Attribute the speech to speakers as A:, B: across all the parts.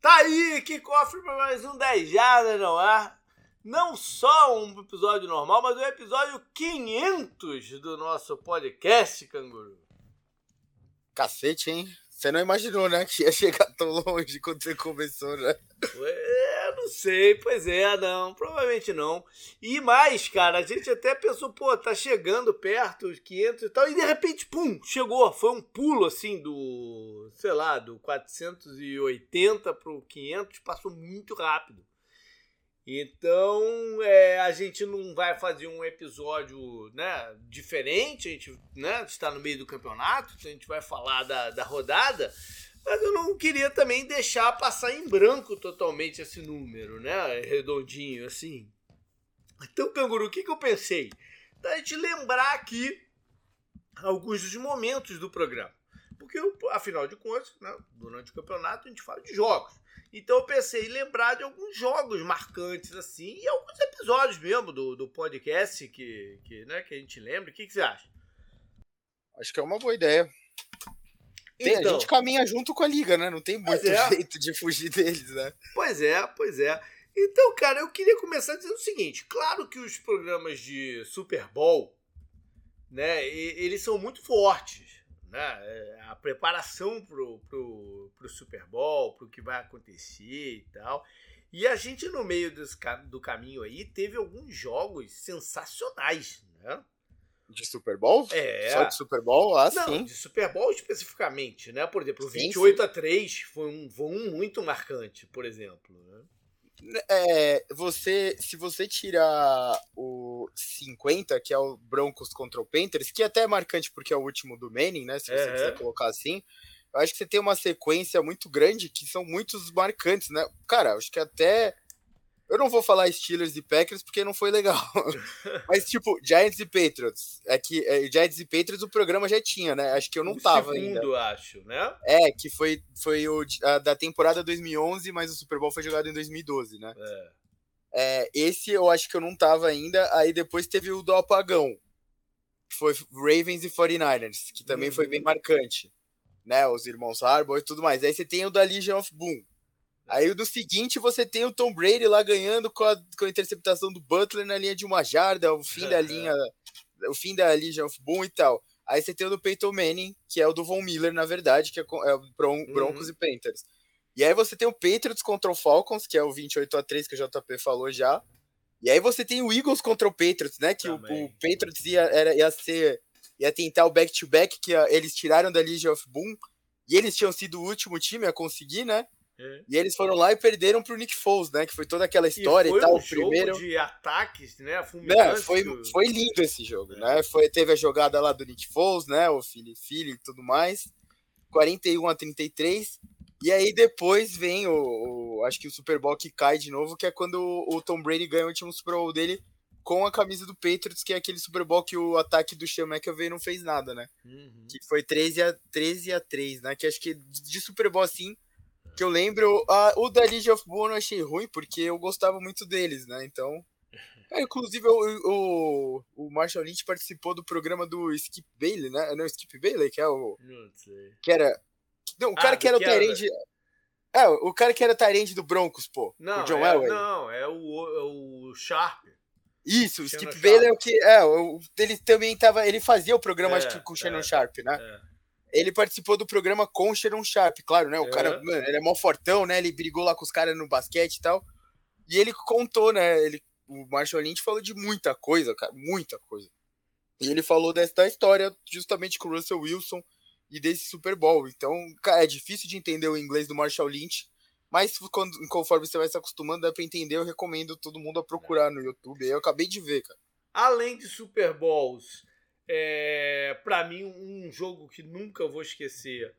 A: Tá aí, que cofre para mais um 10 Jardas, não é? Não só um episódio normal, mas o um episódio 500 do nosso podcast, Canguru.
B: Cacete, hein? Você não imaginou, né? Que ia chegar tão longe quando você começou, né?
A: É, não sei, pois é, não, provavelmente não. E mais, cara, a gente até pensou, pô, tá chegando perto, os 500 e tal, e de repente, pum, chegou. Foi um pulo, assim, do, sei lá, do 480 pro 500, passou muito rápido. Então, é, a gente não vai fazer um episódio né, diferente, a gente né, está no meio do campeonato, a gente vai falar da, da rodada, mas eu não queria também deixar passar em branco totalmente esse número, né? Redondinho, assim. Então, Canguru, o que, que eu pensei? Da gente lembrar aqui alguns dos momentos do programa. Porque, afinal de contas, né, durante o campeonato a gente fala de jogos. Então eu pensei em lembrar de alguns jogos marcantes, assim, e alguns episódios mesmo do, do podcast que, que, né, que a gente lembra. O que, que você acha?
B: Acho que é uma boa ideia. Tem, então, a gente caminha junto com a liga, né? Não tem muito é. jeito de fugir deles, né?
A: Pois é, pois é. Então, cara, eu queria começar dizendo o seguinte: claro que os programas de Super Bowl, né, eles são muito fortes né? É, a preparação pro, pro, pro Super Bowl, pro que vai acontecer e tal. E a gente, no meio desse, do caminho aí, teve alguns jogos sensacionais, né?
B: De Super Bowl?
A: É.
B: Só de Super Bowl? Ah,
A: Não,
B: sim.
A: de Super Bowl especificamente, né? Por exemplo, o 28 sim, sim. a 3 foi um, foi um muito marcante, por exemplo. Né?
B: É, você, se você tirar o 50, que é o Broncos contra o Panthers, que até é marcante porque é o último do Manning, né? Se você é. quiser colocar assim. Eu acho que você tem uma sequência muito grande que são muitos marcantes, né? Cara, acho que até eu não vou falar Steelers e Packers porque não foi legal. Mas, tipo, Giants e Patriots. É que é, Giants e Patriots o programa já tinha, né? Acho que eu não o tava
A: segundo,
B: ainda.
A: acho, né?
B: É, que foi, foi o a, da temporada 2011, mas o Super Bowl foi jogado em 2012, né? É. é. Esse eu acho que eu não tava ainda. Aí depois teve o do Apagão. Que foi Ravens e 49ers, que também uhum. foi bem uhum. marcante. Né? Os irmãos Harbaugh e tudo mais. Aí você tem o da Legion of Boom Aí no seguinte você tem o Tom Brady lá ganhando com a, com a interceptação do Butler na linha de uma jarda, o fim da linha, o fim da Legion of Boom e tal. Aí você tem o do Peyton Manning, que é o do Von Miller, na verdade, que é, é Bron uhum. Broncos uhum. e Panthers. E aí você tem o Patriots contra o Falcons, que é o 28 a 3 que o JP falou já. E aí você tem o Eagles contra o Patriots, né? Que o, o, Patriots ia, era, ia ser. ia tentar o back-to-back, -back, que eles tiraram da Legion of Boom. E eles tinham sido o último time a conseguir, né? É. E eles foram lá e perderam pro Nick Foles, né? Que foi toda aquela história e, e tal. Um o primeiro
A: de ataques, né?
B: É, foi, foi lindo esse jogo, é. né? Foi, teve a jogada lá do Nick Foles, né? O Philly Philly e tudo mais. 41 a 33. E aí depois vem o, o, Acho que o Super Bowl que cai de novo, que é quando o, o Tom Brady ganha o último Super Bowl dele com a camisa do Patriots, que é aquele Super Bowl que o ataque do Sean McAvey não fez nada, né? Uhum. Que foi 13 a, 13 a 3, né? Que acho que de Super Bowl assim que eu lembro, a, o da Legion of Boom eu achei ruim, porque eu gostava muito deles, né? Então. É, inclusive, o, o, o Marshall Lynch participou do programa do Skip Bailey, né? Não, Skip Bailey, que é o.
A: Não sei.
B: Que era. Não, o ah, cara que era o Tyrande. É, o cara que era Tyrande do Broncos, pô.
A: Não,
B: o John
A: é,
B: Elway.
A: Não, é o, é o Sharp.
B: Isso, o Skip Bailey é o que. É, ele também tava. Ele fazia o programa, é, acho que com o Shannon é, Sharp, né? É ele participou do programa com o Sharon Sharp, claro, né? O é. cara, mano, ele é mó fortão, né? Ele brigou lá com os caras no basquete e tal. E ele contou, né? Ele, o Marshall Lynch falou de muita coisa, cara, muita coisa. E ele falou dessa história justamente com o Russell Wilson e desse Super Bowl. Então, cara, é difícil de entender o inglês do Marshall Lynch, mas quando, conforme você vai se acostumando, dá pra entender. Eu recomendo todo mundo a procurar no YouTube. Eu acabei de ver, cara.
A: Além de Super Bowls, é, para mim, um jogo que nunca vou esquecer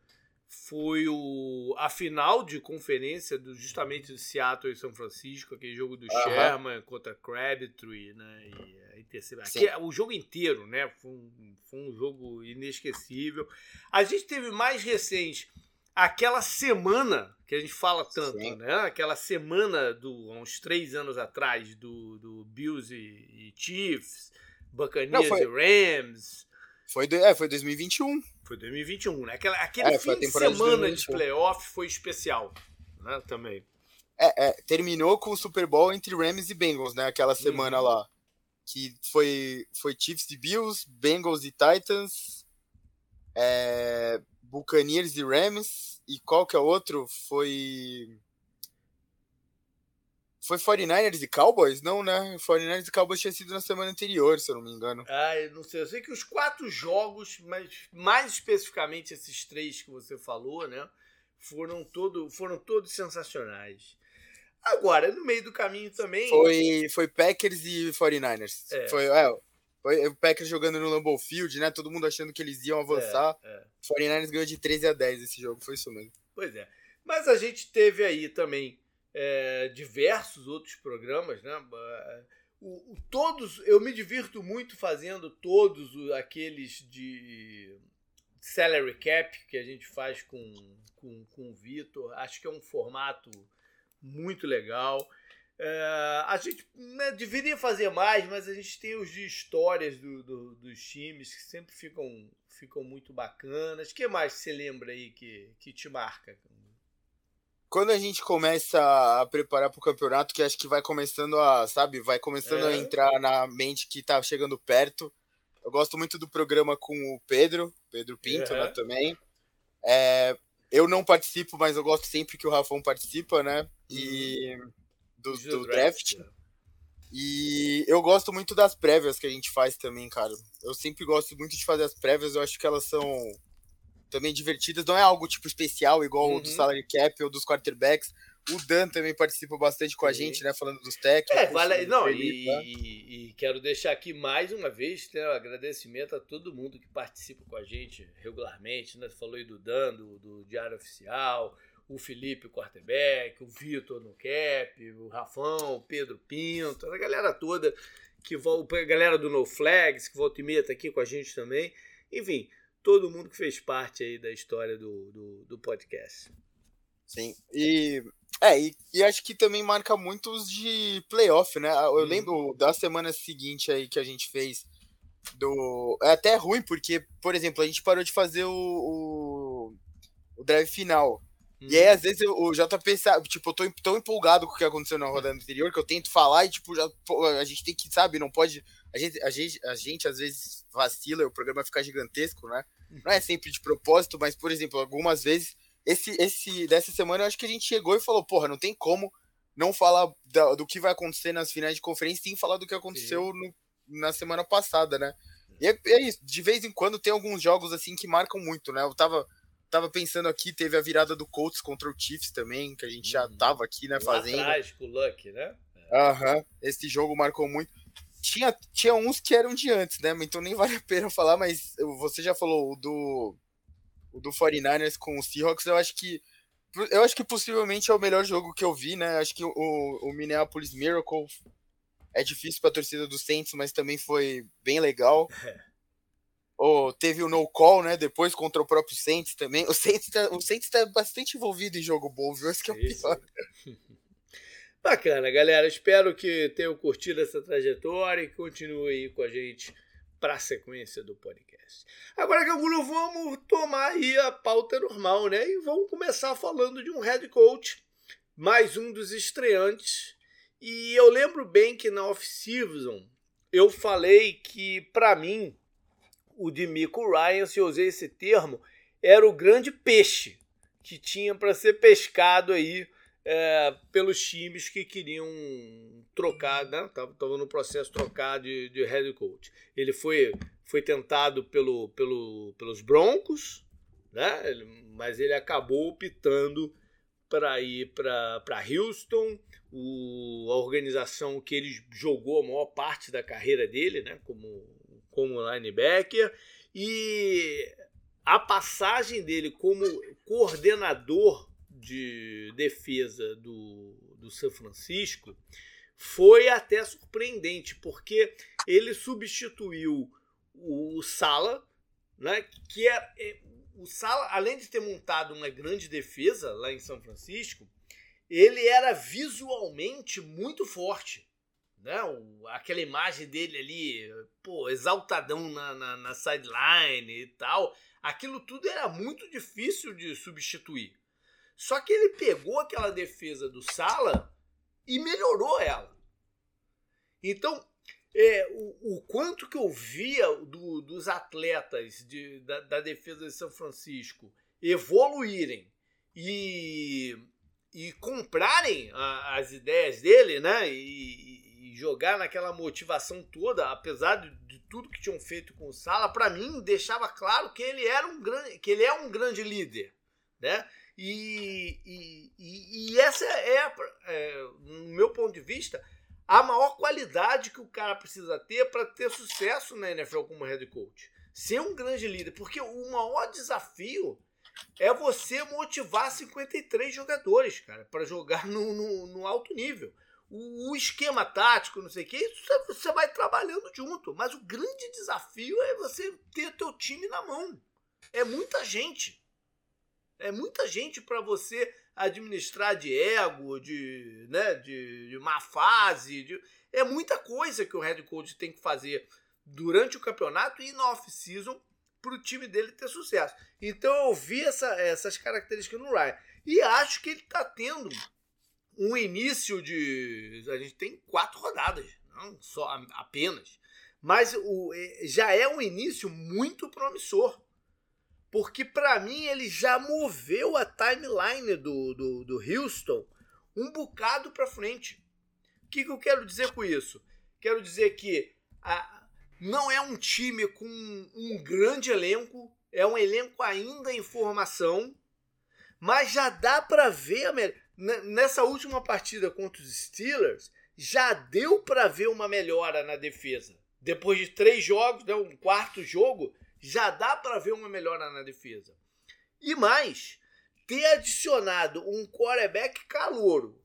A: foi o, a final de conferência do, justamente do Seattle e São Francisco, aquele jogo do uhum. Sherman contra Crabtree, né? E, e é o jogo inteiro, né? Foi um, foi um jogo inesquecível. A gente teve mais recente aquela semana que a gente fala tanto, Sim. né? Aquela semana do uns três anos atrás do, do Bills e, e Chiefs Buccaneers foi, e Rams.
B: Foi, é, foi 2021.
A: Foi 2021, né? Aquela, aquele é, fim de semana de, de, playoff foi especial. né? Também.
B: É, é, terminou com o Super Bowl entre Rams e Bengals, né? Aquela semana uhum. lá. Que foi, foi Chiefs e Bills, Bengals e Titans, é, Buccaneers e Rams. E qual que é o outro? Foi. Foi 49ers e Cowboys? Não, né? 49ers e Cowboys tinha sido na semana anterior, se eu não me engano.
A: Ah, eu não sei. Eu sei que os quatro jogos, mas mais especificamente esses três que você falou, né? Foram, todo, foram todos sensacionais. Agora, no meio do caminho também.
B: Foi, foi Packers e 49ers. É. Foi, é, foi o Packers jogando no Lambeau Field, né? Todo mundo achando que eles iam avançar. É, é. 49ers ganhou de 13 a 10 esse jogo, foi isso mesmo.
A: Pois é. Mas a gente teve aí também é, diversos outros programas, né? O, o, todos, eu me divirto muito fazendo todos aqueles de salary cap que a gente faz com, com, com o Vitor. Acho que é um formato muito legal. É, a gente né, deveria fazer mais, mas a gente tem os de histórias do, do, dos times que sempre ficam, ficam muito bacanas. O que mais você lembra aí que, que te marca?
B: Quando a gente começa a preparar para o campeonato, que acho que vai começando a, sabe, vai começando é. a entrar na mente que tá chegando perto. Eu gosto muito do programa com o Pedro, Pedro Pinto, né, também. É, eu não participo, mas eu gosto sempre que o Rafão participa, né? E uhum. do, do draft. draft. E eu gosto muito das prévias que a gente faz também, cara. Eu sempre gosto muito de fazer as prévias, eu acho que elas são também divertidas. Não é algo tipo especial, igual uhum. o do uhum. salary cap ou dos quarterbacks. O Dan também participa bastante com a gente, né? Falando dos técnicos.
A: É, vale, não, e, né? e, e, quero deixar aqui mais uma vez né, um agradecimento a todo mundo que participa com a gente regularmente. Né? Você falou aí do Dan, do, do Diário Oficial, o Felipe, o quarterback, o Vitor no cap, o Rafão, o Pedro Pinto, a galera toda, que a galera do No Flags, que volta e meia tá aqui com a gente também. Enfim, todo mundo que fez parte aí da história do, do, do podcast.
B: Sim, e, é, e, e, acho que também marca muitos de playoff, né? Eu hum. lembro da semana seguinte aí que a gente fez do... É até ruim, porque, por exemplo, a gente parou de fazer o, o, o drive final. E aí, uhum. às vezes, o JP sabe, tipo, eu tô tão empolgado com o que aconteceu na rodada anterior que eu tento falar e, tipo, já, a gente tem que, sabe, não pode. A gente, a gente, a gente às vezes vacila, o programa fica gigantesco, né? Não é sempre de propósito, mas, por exemplo, algumas vezes, esse, esse dessa semana eu acho que a gente chegou e falou, porra, não tem como não falar da, do que vai acontecer nas finais de conferência sem falar do que aconteceu no, na semana passada, né? E é, é isso, de vez em quando tem alguns jogos assim que marcam muito, né? Eu tava tava pensando aqui, teve a virada do Colts contra o Chiefs também, que a gente já uhum. tava aqui, né, fazendo.
A: Atrás com o Luck, né?
B: Aham, uhum. esse jogo marcou muito. Tinha, tinha uns que eram de antes, né? Então nem vale a pena falar, mas você já falou o do, o do 49ers com o Seahawks, eu acho que eu acho que possivelmente é o melhor jogo que eu vi, né? Acho que o, o Minneapolis Miracle é difícil para a torcida do Saints, mas também foi bem legal. Oh, teve o no call, né? Depois contra o próprio Saints também. O Saints tá, o Saints tá bastante envolvido em jogo bom, viu? Esse que é o pior.
A: Bacana, galera. Espero que tenham curtido essa trajetória e continuem aí com a gente para a sequência do podcast. Agora, Canguru, vamos tomar aí a pauta normal, né? E vamos começar falando de um head coach, mais um dos estreantes. E eu lembro bem que na off-season eu falei que, para mim, o de Mico Ryan, se eu usei esse termo, era o grande peixe que tinha para ser pescado aí é, pelos times que queriam trocar, né? No processo de trocar de, de head coach. Ele foi, foi tentado pelo, pelo, pelos Broncos, né? Ele, mas ele acabou optando para ir para Houston, o, a organização que ele jogou a maior parte da carreira dele, né? Como como linebacker e a passagem dele como coordenador de defesa do, do São Francisco foi até surpreendente, porque ele substituiu o Sala, né, que é, é, o Sala, além de ter montado uma grande defesa lá em São Francisco, ele era visualmente muito forte né? O, aquela imagem dele ali, pô, exaltadão na, na, na sideline e tal. Aquilo tudo era muito difícil de substituir. Só que ele pegou aquela defesa do Sala e melhorou ela. Então, é, o, o, quanto que eu via do, dos atletas de, da, da, defesa de São Francisco evoluírem e, e comprarem a, as ideias dele, né? E, e, jogar naquela motivação toda, apesar de, de, tudo que tinham feito com o Sala, para mim deixava claro que ele era um grande, que ele é um grande líder, né? E, e, e essa é, é, no meu ponto de vista, a maior qualidade que o cara precisa ter para ter sucesso na NFL como head coach. Ser um grande líder, porque o maior desafio é você motivar 53 jogadores, cara, para jogar no, no, no, alto nível. O, o, esquema tático, não sei o que, isso você vai trabalhando junto. Mas o grande desafio é você ter teu time na mão. É muita gente. É muita gente para você administrar de ego, de, né, de, de má fase. De, é muita coisa que o head coach tem que fazer durante o campeonato e na off-season para o time dele ter sucesso. Então eu vi essa, essas características no Ryan. E acho que ele está tendo um início de. A gente tem quatro rodadas, não só apenas. Mas o, é, já é um início muito promissor porque para mim ele já moveu a timeline do, do, do Houston um bocado para frente. O que, que eu quero dizer com isso? Quero dizer que a, não é um time com um grande elenco, é um elenco ainda em formação, mas já dá para ver nessa última partida contra os Steelers, já deu para ver uma melhora na defesa. Depois de três jogos, né, um quarto jogo, já dá para ver uma melhora na defesa. E mais, ter adicionado um quarterback calouro.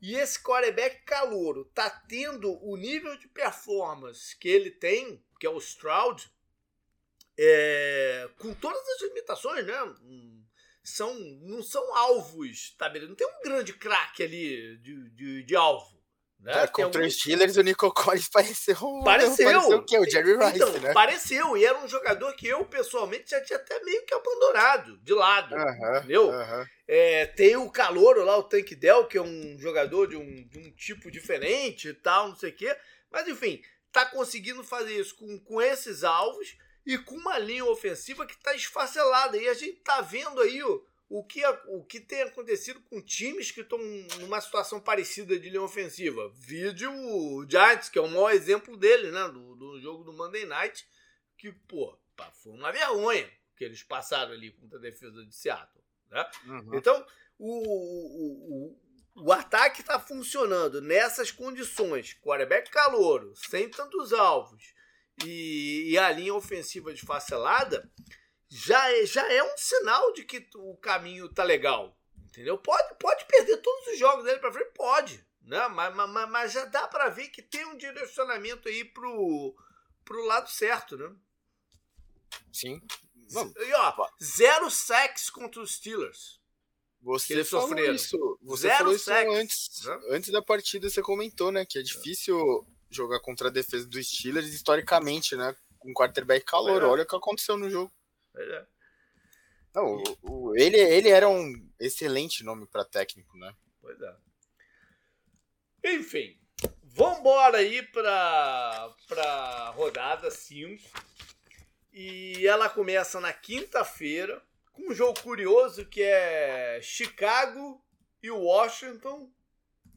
A: E esse quarterback calouro tá tendo o nível de performance que ele tem, que é o Stroud, é, com todas as limitações, né? São, não são alvos estabelecidos. Não tem um grande craque ali de, de, de alvo.
B: Né? É, contra os Steelers, o Nico Collins pareceu,
A: pareceu.
B: pareceu o quê? O Jerry Rice, então, né?
A: Pareceu, e era um jogador que eu, pessoalmente, já tinha até meio que abandonado, de lado, uh -huh, entendeu? Uh -huh. é, tem o Calouro lá, o Tank Dell, que é um jogador de um, de um tipo diferente e tal, não sei o quê. Mas, enfim, tá conseguindo fazer isso com, com esses alvos e com uma linha ofensiva que tá esfacelada. E a gente tá vendo aí o o que, o que tem acontecido com times que estão numa situação parecida de linha ofensiva. Vídeo o Giants, que é o maior exemplo dele, né? Do, do jogo do Monday Night, que, pô, foi uma vergonha que eles passaram ali contra a defesa de Seattle. Né? Uhum. Então, o, o, o, o ataque está funcionando nessas condições. Quarterback calouro, sem tantos alvos e, e a linha ofensiva desfacelada já é, já é um sinal de que o caminho tá legal. Entendeu? Pode, pode perder todos os jogos dele para frente, pode. Né? Mas, mas, mas já dá para ver que tem um direcionamento aí pro, pro lado certo, né?
B: Sim.
A: Vamos. E ó, zero sacks contra os Steelers.
B: Você falou sofreram. isso. Você zero falou isso antes. Né? Antes da partida você comentou, né? Que é difícil jogar contra a defesa dos Steelers historicamente, né? Com quarterback calor. É. Olha o que aconteceu no jogo. É. Não, o, o, ele, ele era um excelente nome para técnico, né?
A: Pois é. Enfim, vambora aí para pra rodada 5. E ela começa na quinta-feira com um jogo curioso que é Chicago e Washington,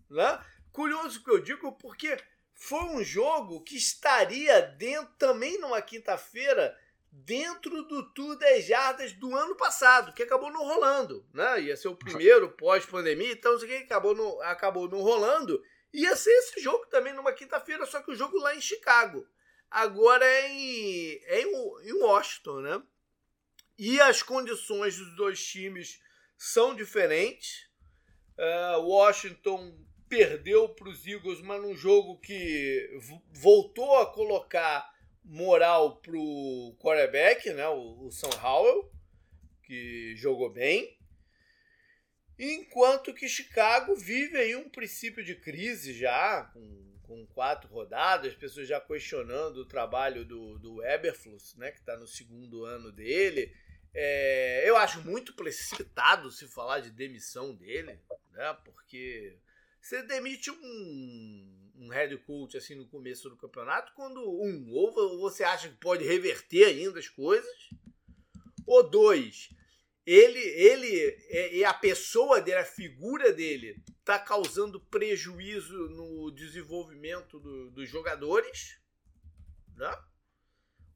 A: né? Curioso que eu digo porque foi um jogo que estaria dentro também numa quinta-feira dentro do Tour 10 Jardas do ano passado, que acabou não rolando, né? Ia ser o primeiro pós-pandemia, então isso aqui acabou não, acabou não rolando. Ia ser esse jogo também numa quinta-feira, só que o jogo lá em Chicago. Agora é em, é em, Washington, né? E as condições dos dois times são diferentes. Uh, Washington perdeu para os Eagles, mas num jogo que voltou a colocar moral pro quarterback, né, o, o Sam Howell, que jogou bem. Enquanto que Chicago vive aí um princípio de crise já, com, com quatro rodadas, pessoas já questionando o trabalho do, do Eberflus, né, que está no segundo ano dele. É, eu acho muito precipitado se falar de demissão dele, né? Porque você demite um, um head coach assim no começo do campeonato quando um ou você acha que pode reverter ainda as coisas, ou dois, ele ele e a pessoa dele, a figura dele está causando prejuízo no desenvolvimento do, dos jogadores, né?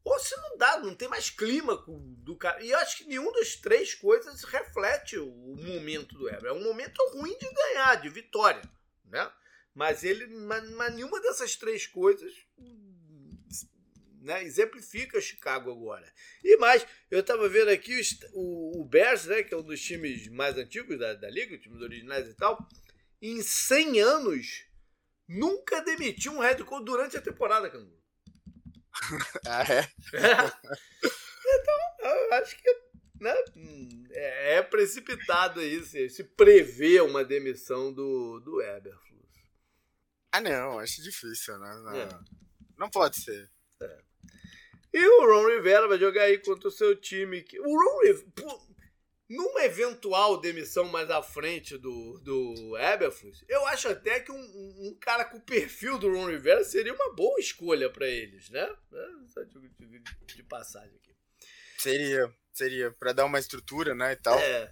A: Ou se não dá, não tem mais clima do cara. E eu acho que nenhum das três coisas reflete o momento do Ebra. É um momento ruim de ganhar, de vitória, né? Mas ele, mas, mas nenhuma dessas três coisas né, exemplifica Chicago agora. E mais, eu estava vendo aqui o, o, Bears, né, que é um dos times mais antigos da, da liga, times originais e tal, em 100 anos nunca demitiu um head coach durante a temporada, Canguru.
B: ah, é?
A: é? Então, eu acho que né, é, é precipitado aí se, se prever uma demissão do, do Eberflus.
B: Ah, não, acho difícil, né? Não, é. não pode ser. É.
A: E o Ron Rivera vai jogar aí contra o seu time. O Ron Rivera, numa eventual demissão mais à frente do, do Eberflus, eu acho até que um, um, cara com o perfil do Ron Rivera seria uma boa escolha para eles, né? É, só de, de, de, passagem aqui.
B: Seria, seria, para dar uma estrutura, né, e tal. É.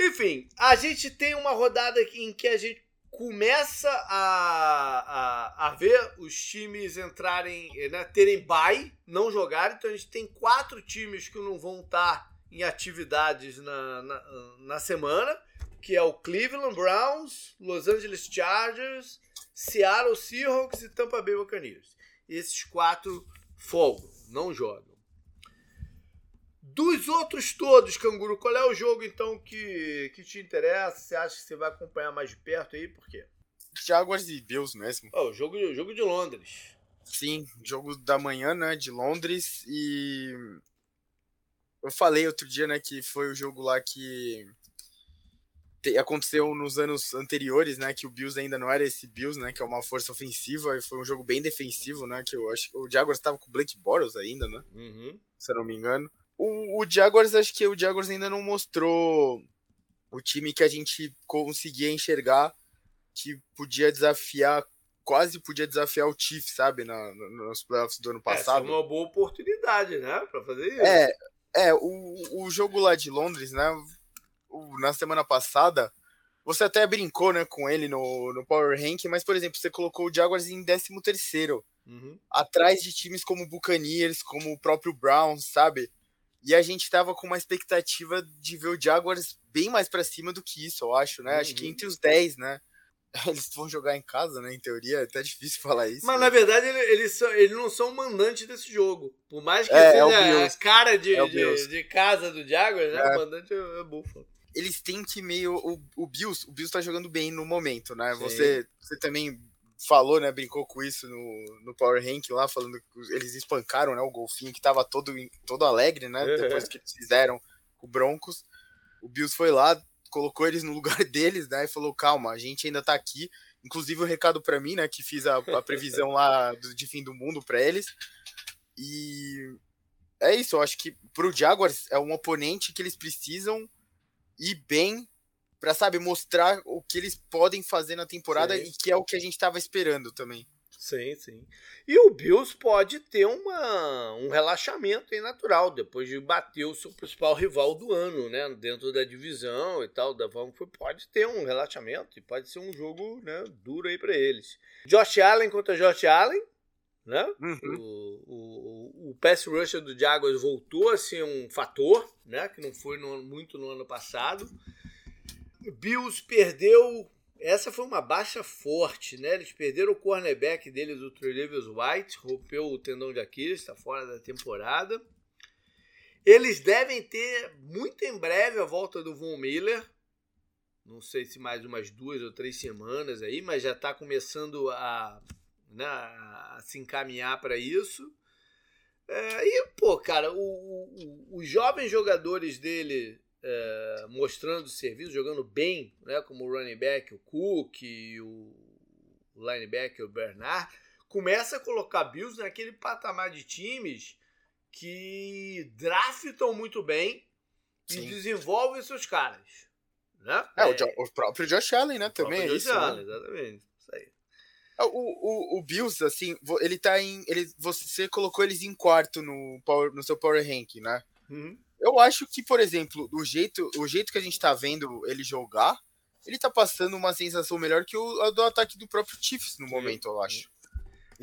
A: Enfim, a gente tem uma rodada em que a gente começa a, a, a ver os times entrarem, né, terem bye, não jogarem. Então a gente tem quatro times que não vão estar em atividades na, na, na semana, que é o Cleveland Browns, Los Angeles Chargers, Seattle Seahawks e Tampa Bay Buccaneers. Esses quatro folgam, não jogam. Dos outros todos, Canguru, qual é o jogo então que, que te interessa? Você acha que você vai acompanhar mais de perto aí? Por quê?
B: Jaguars e Bills mesmo.
A: Oh, o jogo, jogo de Londres.
B: Sim, jogo da manhã, né, de Londres e eu falei outro dia, né, que foi o jogo lá que aconteceu nos anos anteriores, né, que o Bills ainda não era esse Bills, né, que é uma força ofensiva, e foi um jogo bem defensivo, né, que eu acho que o Jaguars estava com o Blake Bortles ainda, né, uhum. se eu não me engano. O, o Jaguars, acho que o Jaguars ainda não mostrou o time que a gente conseguia enxergar que podia desafiar, quase podia desafiar o Chiefs, sabe, na, nos playoffs do ano passado.
A: Essa é uma boa oportunidade, né, para fazer isso.
B: É, é, o, o jogo lá de Londres, né? Na semana passada, você até brincou, né, com ele no, no Power Rank, mas, por exemplo, você colocou o Jaguars em 13 terceiro, uhum. atrás de times como Buccaneers, como o próprio Browns, sabe? E a gente tava com uma expectativa de ver o Jaguars bem mais para cima do que isso, eu acho, né? Uhum. Acho que uhum. entre os 10, né? Eles vão jogar em casa, né? Em teoria, é até difícil falar isso.
A: Mas né? na verdade, eles, são, eles não são mandante desse jogo. Por mais que é, seja é a cara de, é de, de, casa do Jaguars, né? É. O mandante é, é Buffalo.
B: Eles têm que meio. O, o Bills, o Bills tá jogando bem no momento, né? Você, você também falou, né? Brincou com isso no, no Power Rank lá, falando que eles espancaram, né? O golfinho que tava todo, todo alegre, né? Depois que eles fizeram o Broncos. O Bills foi lá, colocou eles no lugar deles, né? E falou: calma, a gente ainda tá aqui. Inclusive o um recado para mim, né? Que fiz a, a previsão lá do, de fim do mundo para eles. E é isso, eu acho que pro Jaguars é um oponente que eles precisam ir bem para sabe mostrar o que eles podem fazer na temporada Sim. e que é o que a gente estava esperando também.
A: Sim, sim. E o Bills pode ter uma, um relaxamento aí natural, depois de bater o seu principal rival do ano, né? Dentro da divisão e tal, da pode ter um relaxamento e pode ser um jogo né, duro aí para eles. Josh Allen contra Josh Allen, né? Uhum. O, o, o pass rusher do Jaguars voltou a ser um fator, né? Que não foi no, muito no ano passado. Bills perdeu essa foi uma baixa forte, né? Eles perderam o cornerback deles, o Tre'Davious White, rompeu o tendão de Aquiles, está fora da temporada. Eles devem ter muito em breve a volta do Von Miller. Não sei se mais umas duas ou três semanas aí, mas já está começando a, né, a se encaminhar para isso. É, e, pô, cara, o, o, os jovens jogadores dele é, mostrando serviço, jogando bem, né, como o running back, o Cook, e o linebacker, o Bernard, começa a colocar Bills naquele patamar de times que draftam muito bem Sim. e desenvolvem seus caras. Né?
B: É, é, o, o, próprio Josh Allen, né? Também é
A: isso. Né? Allen, né? exatamente. Isso aí.
B: É, o, o, o Bills, assim, ele tá em. Ele, você colocou eles em quarto no, power, no seu Power Ranking, né? Uhum. Eu acho que, por exemplo, o jeito, o jeito que a gente tá vendo ele jogar, ele tá passando uma sensação melhor que o do ataque do próprio Chiefs no momento, eu acho.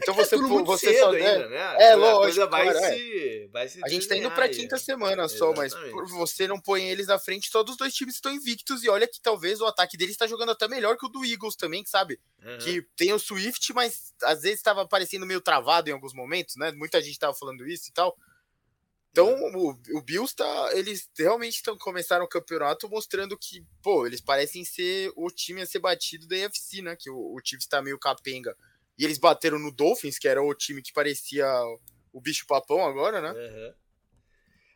A: Então é você, é você só ainda, né?
B: É, lógico.
A: Vai, cara, se, é. vai se
B: A gente tá indo pra quinta semana só, mas por você não põe eles à frente, todos os dois times estão invictos e olha que talvez o ataque deles está jogando até melhor que o do Eagles também, sabe? Uhum. Que tem o Swift, mas às vezes estava parecendo meio travado em alguns momentos, né? Muita gente tava falando isso e tal. Então, o, o Bills tá. Eles realmente tão, começaram o campeonato mostrando que, pô, eles parecem ser o time a ser batido da AFC, né? Que o, o Chiefs tá meio capenga. E eles bateram no Dolphins, que era o time que parecia o bicho papão agora, né? Uhum.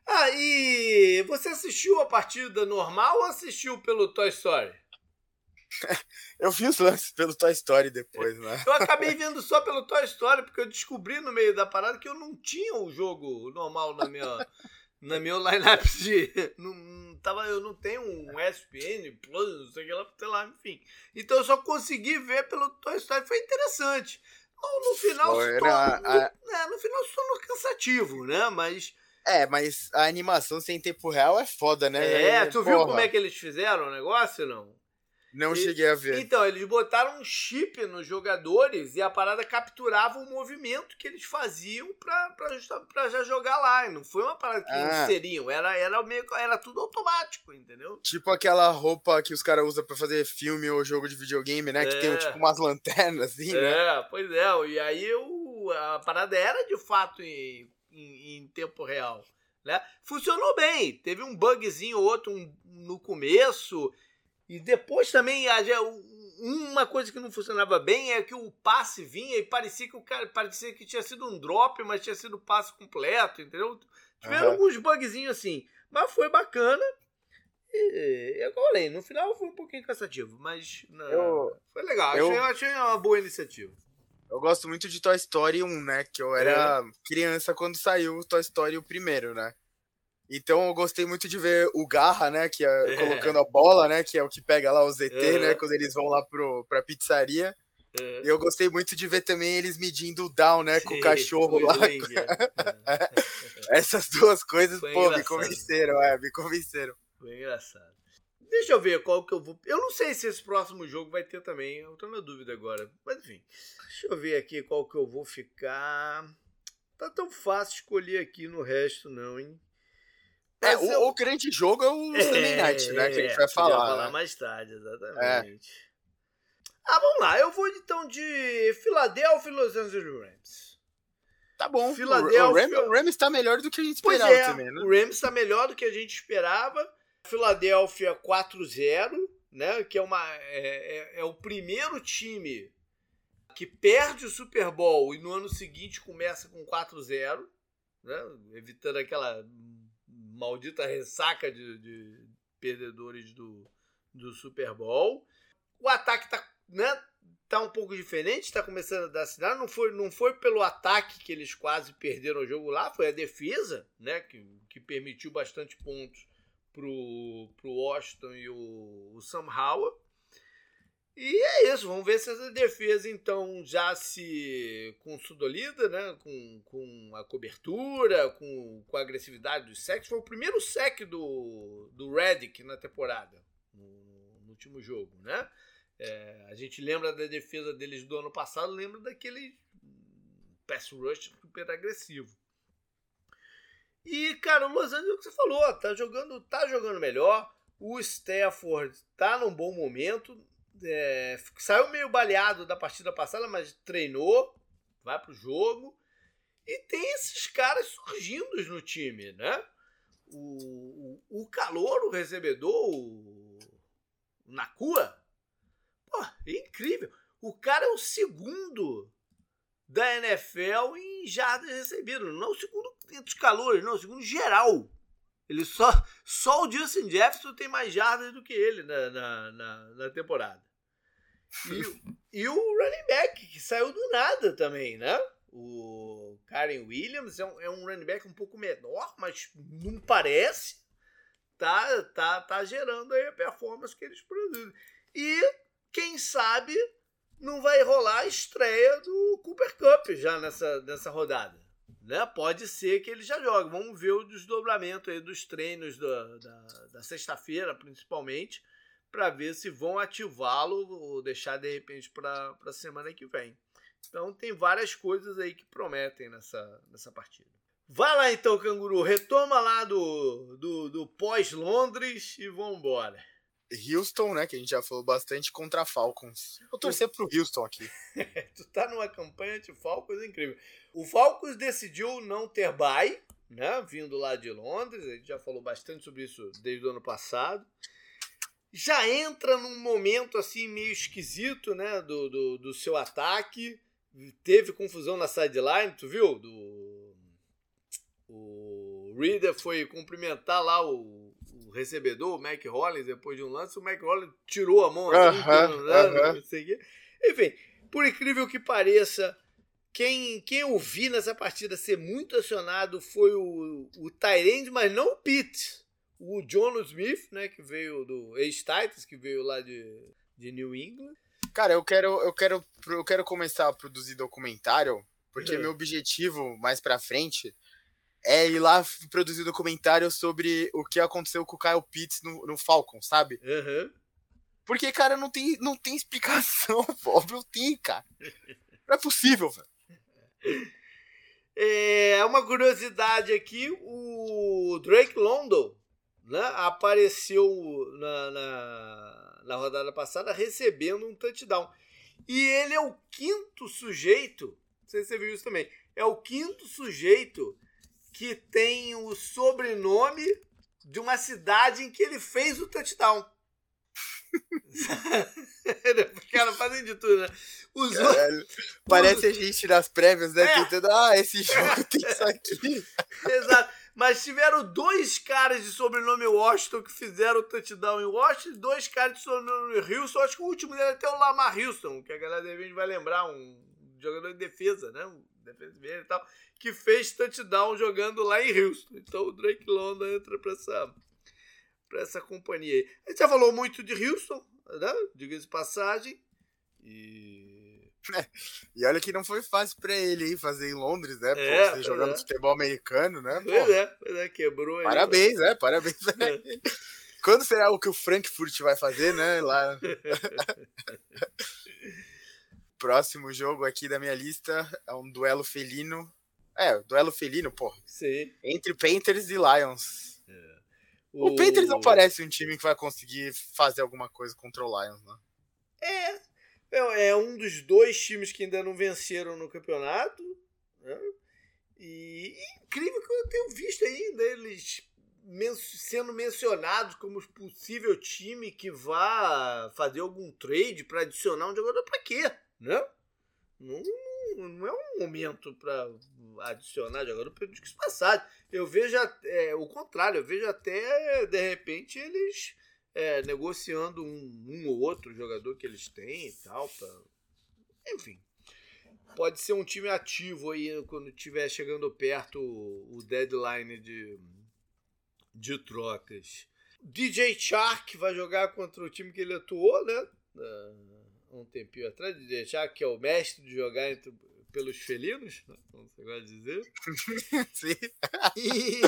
A: Ah, e você assistiu a partida normal ou assistiu pelo Toy Story?
B: eu vi os lances pelo Toy Story depois, né?
A: eu acabei vendo só pelo Toy Story, porque eu descobri no meio da parada que eu não tinha o jogo normal na minha, na meu lineup de. Não, tava, eu não tenho um ESPN Plus, não sei o que lá, sei lá, enfim. Então eu só consegui ver pelo Toy Story. Foi interessante. No, no final a... no, é, no final se tornou cansativo, né? Mas.
B: É, mas a animação sem tempo real é foda, né?
A: É, é tu viu como é que eles fizeram o negócio, não?
B: Não e, cheguei a ver.
A: Então, eles botaram um chip nos jogadores e a parada capturava o movimento que eles faziam pra, pra, pra já jogar lá. Não foi uma parada que ah. inseriam, era, era, meio, era tudo automático, entendeu?
B: Tipo aquela roupa que os caras usam pra fazer filme ou jogo de videogame, né? É. Que tem tipo umas lanternas assim,
A: é,
B: né?
A: É, pois é. E aí o, a parada era de fato em, em, em tempo real. Né? Funcionou bem. Teve um bugzinho ou outro um, no começo e depois também uma coisa que não funcionava bem é que o passe vinha e parecia que o cara parecia que tinha sido um drop, mas tinha sido passe completo, entendeu? Tiveram uhum. alguns bugzinhos assim, mas foi bacana. E, eu falei, no final foi um pouquinho cansativo, mas não, eu, foi legal. Eu, achei, achei uma boa iniciativa.
B: Eu gosto muito de Toy Story 1, né? Que eu era é. criança quando saiu o Toy Story o primeiro, né? Então eu gostei muito de ver o Garra, né, que é, é. colocando a bola, né, que é o que pega lá os ET, é. né, quando eles vão lá pro, pra pizzaria. É. E eu gostei muito de ver também eles medindo o down, né, com o cachorro lá. Essas duas coisas, foi pô, engraçado. me convenceram, é, me convenceram.
A: Foi engraçado. Deixa eu ver qual que eu vou. Eu não sei se esse próximo jogo vai ter também, eu tô na dúvida agora. Mas enfim, deixa eu ver aqui qual que eu vou ficar. Tá tão fácil escolher aqui no resto, não, hein?
B: É, o, eu... o, grande jogo é o Sunday Night, né? Que a gente vai falar. Vai falar
A: né? mais tarde, exatamente. É. Ah, vamos lá. Eu vou então de Philadelphia e Los Angeles Rams.
B: Tá bom. Philadelphia... O, Rams, o Rams está melhor do que a gente esperava
A: pois é,
B: também, né?
A: O Rams está melhor do que a gente esperava. Philadelphia 4-0, né? Que é, uma, é, é, é o primeiro time que perde o Super Bowl e no ano seguinte começa com 4-0, né? Evitando aquela maldita ressaca de, de perdedores do, do Super Bowl. O ataque tá, né, tá um pouco diferente, está começando a dar sinal. Não foi, não foi pelo ataque que eles quase perderam o jogo lá, foi a defesa, né, que, que permitiu bastante pontos pro, pro Washington e o, o Sam Howell. E é isso, vamos ver se essa defesa então já se consolida, né? Com, com a cobertura, com, com a agressividade dos sacks. Foi o primeiro sack do, do Redick na temporada, no, no último jogo, né? É, a gente lembra da defesa deles do ano passado, lembra daquele pass rush super agressivo. E, cara, o Los Angeles, é o que você falou, tá jogando, tá jogando melhor. O Stafford tá num bom momento é, saiu meio baleado da partida passada, mas treinou, vai pro jogo. E tem esses caras surgindo no time, né? O, o, o calor, o recebedor, o, o Nakua, pô, é incrível. O cara é o segundo da NFL em jardas recebidas. Não o segundo entre os calores, não, o segundo geral. Ele só, só o Justin Jefferson tem mais jardas do que ele na, na, na, na temporada. E, e, o running back, que saiu do nada também, né? O Karen Williams é um, é um running back um pouco menor, mas não parece. Tá, tá, tá gerando aí a performance que eles produzem. E quem sabe não vai rolar a estreia do Cooper Cup já nessa, nessa rodada. Né? Pode ser que ele já jogue. Vamos ver o desdobramento aí dos treinos da, da, da sexta-feira, principalmente, para ver se vão ativá-lo ou deixar de repente para a semana que vem. Então tem várias coisas aí que prometem nessa, nessa partida. Vai lá então, canguru, retoma lá do, do, do pós-Londres e vambora.
B: Houston, né? Que a gente já falou bastante contra Falcons. Vou torcer pro Houston aqui.
A: tu tá numa campanha de Falcons incrível. O Falcons decidiu não ter bye, né? Vindo lá de Londres. A gente já falou bastante sobre isso desde o ano passado. Já entra num momento assim meio esquisito, né? Do, do, do seu ataque. Teve confusão na sideline, tu viu? Do, o Reader foi cumprimentar lá o recebedor, o Mac Hollins, depois de um lance, o Mac Hollins tirou a mão assim, uh -huh, uh -huh. Enfim, por incrível que pareça, quem, quem eu vi nessa partida ser muito acionado foi o, o Tyrande, mas não o Pitt. O John Smith, né, que veio do ex-Titans, que veio lá de, de New England.
B: Cara, eu quero, eu quero, eu quero começar a produzir documentário, porque é. meu objetivo mais pra frente é ir lá produzir documentário sobre o que aconteceu com o Kyle Pitts no, no Falcon, sabe?
A: Uhum.
B: Porque, cara, não tem, não tem explicação, óbvio tem, cara. Não é possível, velho.
A: É uma curiosidade aqui, o Drake London né, apareceu na, na, na rodada passada recebendo um touchdown. E ele é o quinto sujeito, não sei se você viu isso também, é o quinto sujeito que tem o sobrenome de uma cidade em que ele fez o touchdown. Os caras fazem de tudo, né?
B: Os Caralho, Parece a gente nas prévias, né? É. Tentando, ah, esse jogo tem isso aqui.
A: Exato. Mas tiveram dois caras de sobrenome Washington que fizeram o touchdown em Washington, dois caras de sobrenome Houston. Acho que o último dele é até o Lamar Houston, que a galera de vai lembrar, um jogador de defesa, né? Um defesa e tal que fez touchdown jogando lá em Houston. Então o Drake London entra para essa, pra essa companhia aí. A gente já falou muito de Houston, né? diga de passagem. E.
B: É, e olha que não foi fácil para ele hein, fazer em Londres, né? É, Pô, você jogando é. futebol americano, né? Pô.
A: Pois é, pois é, quebrou aí.
B: Parabéns, né? Parabéns. É. Quando será o que o Frankfurt vai fazer, né? Lá. Próximo jogo aqui da minha lista é um duelo felino é, duelo felino, pô.
A: Sim.
B: Entre Panthers e Lions. É. O... o Panthers não parece um time que vai conseguir fazer alguma coisa contra o Lions, né?
A: É. É, um dos dois times que ainda não venceram no campeonato. Né? E incrível que eu tenho visto ainda eles men sendo mencionados como possível time que vá fazer algum trade para adicionar um jogador para quê? Né? Não, não é um momento para adicionar jogador para discos passados. Eu vejo é, o contrário, eu vejo até de repente eles é, negociando um, um, ou outro jogador que eles têm e tal. Pra... Enfim. Pode ser um time ativo aí quando estiver chegando perto o, o deadline de, de trocas. DJ Shark vai jogar contra o time que ele atuou, né? Um tempinho atrás, DJ Shark, que é o mestre de jogar entre, pelos felinos, né? como você gosta de dizer.
B: Sim. E...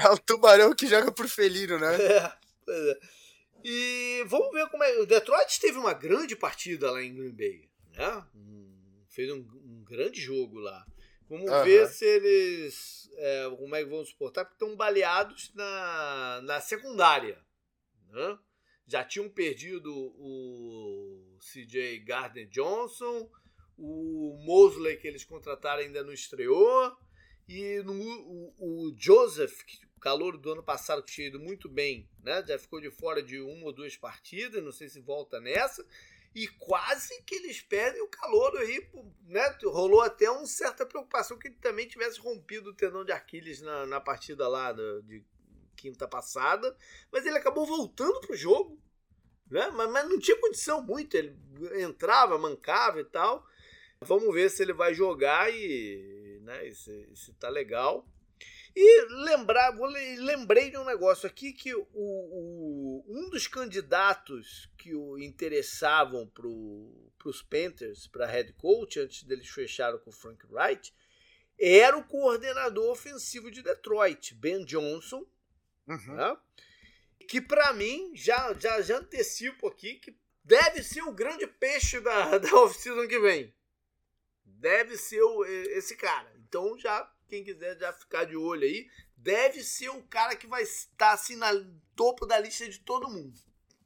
B: É o tubarão que joga por felino, né?
A: É, pois é. E vamos ver como é. O Detroit teve uma grande partida lá em Green Bay, né? Fez um, um, grande jogo lá. Vamos ver se eles. É, como é que vão suportar, porque estão baleados na, na secundária. Né? Já tinham perdido o CJ Gardner Johnson, o Mosley que eles contrataram ainda não estreou. E no, o, o Joseph, o calor do ano passado, que tinha ido muito bem, né? Já ficou de fora de uma ou duas partidas, não sei se volta nessa. E quase que eles perdem o calor aí, né? Rolou até uma certa preocupação que ele também tivesse rompido o tendão de Aquiles na, na partida lá de quinta passada. Mas ele acabou voltando pro jogo, né? Mas, mas não tinha condição muito. Ele entrava, mancava e tal. Vamos ver se ele vai jogar e, né, se, se tá legal. E lembrar, vou, lembrei de um negócio aqui que o, o um dos candidatos que o interessavam para os Panthers, para head coach, antes deles fecharem com o Frank Wright, era o coordenador ofensivo de Detroit, Ben Johnson, uhum. né? que para mim, já, já, já antecipo aqui, que deve ser o grande peixe da, da off-season que vem. Deve ser o, esse cara. Então já quem quiser já ficar de olho aí, deve ser o cara que vai estar assim na topo da lista de todo mundo.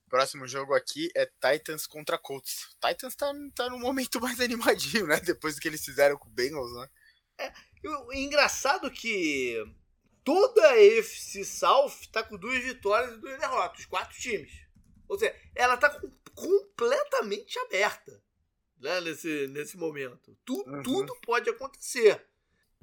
B: Próximo jogo aqui é Titans contra Colts. Titans tá, tá num momento mais animadinho, né? Depois do que eles fizeram com o Bengals, né?
A: É, o, engraçado que toda a FC South tá com duas vitórias e duas derrotas, quatro times. Ou seja, ela tá com, completamente aberta né, nesse, nesse momento. Tu, uhum. Tudo pode acontecer.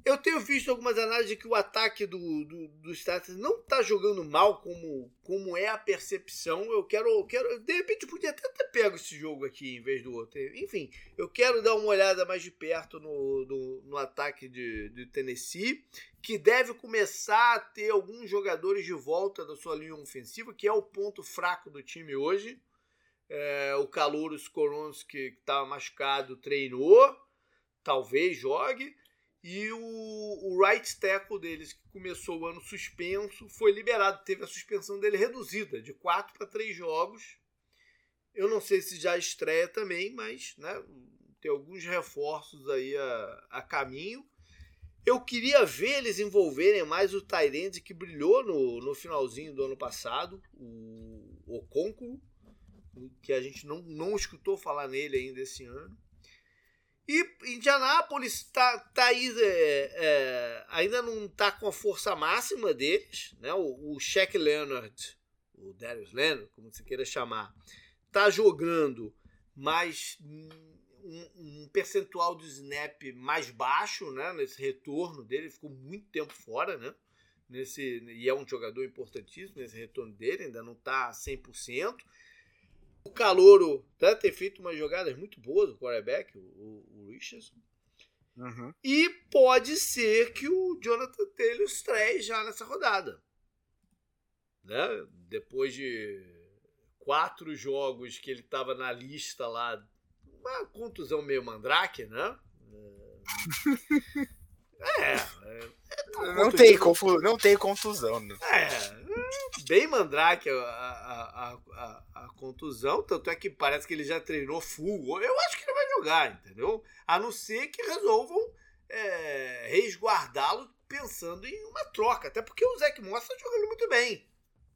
A: Eu tenho visto algumas análises que o ataque do, do, do Status não está jogando mal como, como é a percepção. Eu quero, quero. De repente, podia até ter pego esse jogo aqui em vez do outro. Enfim, eu quero dar uma olhada mais de perto no, no, no ataque de, de Tennessee, que deve começar a ter alguns jogadores de volta da sua linha ofensiva, que é o ponto fraco do time hoje. É, o Calouros Skoronski, que estava machucado, treinou. Talvez jogue. E o, o right tackle deles, que começou o ano suspenso, foi liberado. Teve a suspensão dele reduzida, de 4 para 3 jogos. Eu não sei se já estreia também, mas né, tem alguns reforços aí a, a caminho. Eu queria ver eles envolverem mais o Tyrande que brilhou no, no finalzinho do ano passado, o Oconco, que a gente não, não escutou falar nele ainda esse ano. E Indianápolis tá, tá aí, é, é, ainda não está com a força máxima deles. Né? O, o Shaq Leonard, o Darius Leonard, como você queira chamar, está jogando mais um, um, percentual de snap mais baixo né? nesse retorno dele. ficou muito tempo fora, né? Nesse, e é um jogador importantíssimo nesse retorno dele, ainda não está 100%. O Calouro deve ter feito umas jogadas muito boas, o quarterback, o, o Richardson. Uhum. E pode ser que o Jonathan Taylor estreie já nessa rodada. Né? Depois de quatro jogos que ele estava na lista lá, uma contusão meio mandrake, né?
B: É, é, é não, tem confu não tem confusão. Né?
A: É, bem mandrake a, a, a, a, contusão, tanto é que parece que ele já treinou full. Eu acho que ele vai jogar, entendeu? A não ser que resolvam é, resguardá-lo pensando em uma troca. Até porque o Zeke Moss está jogando muito bem. Né?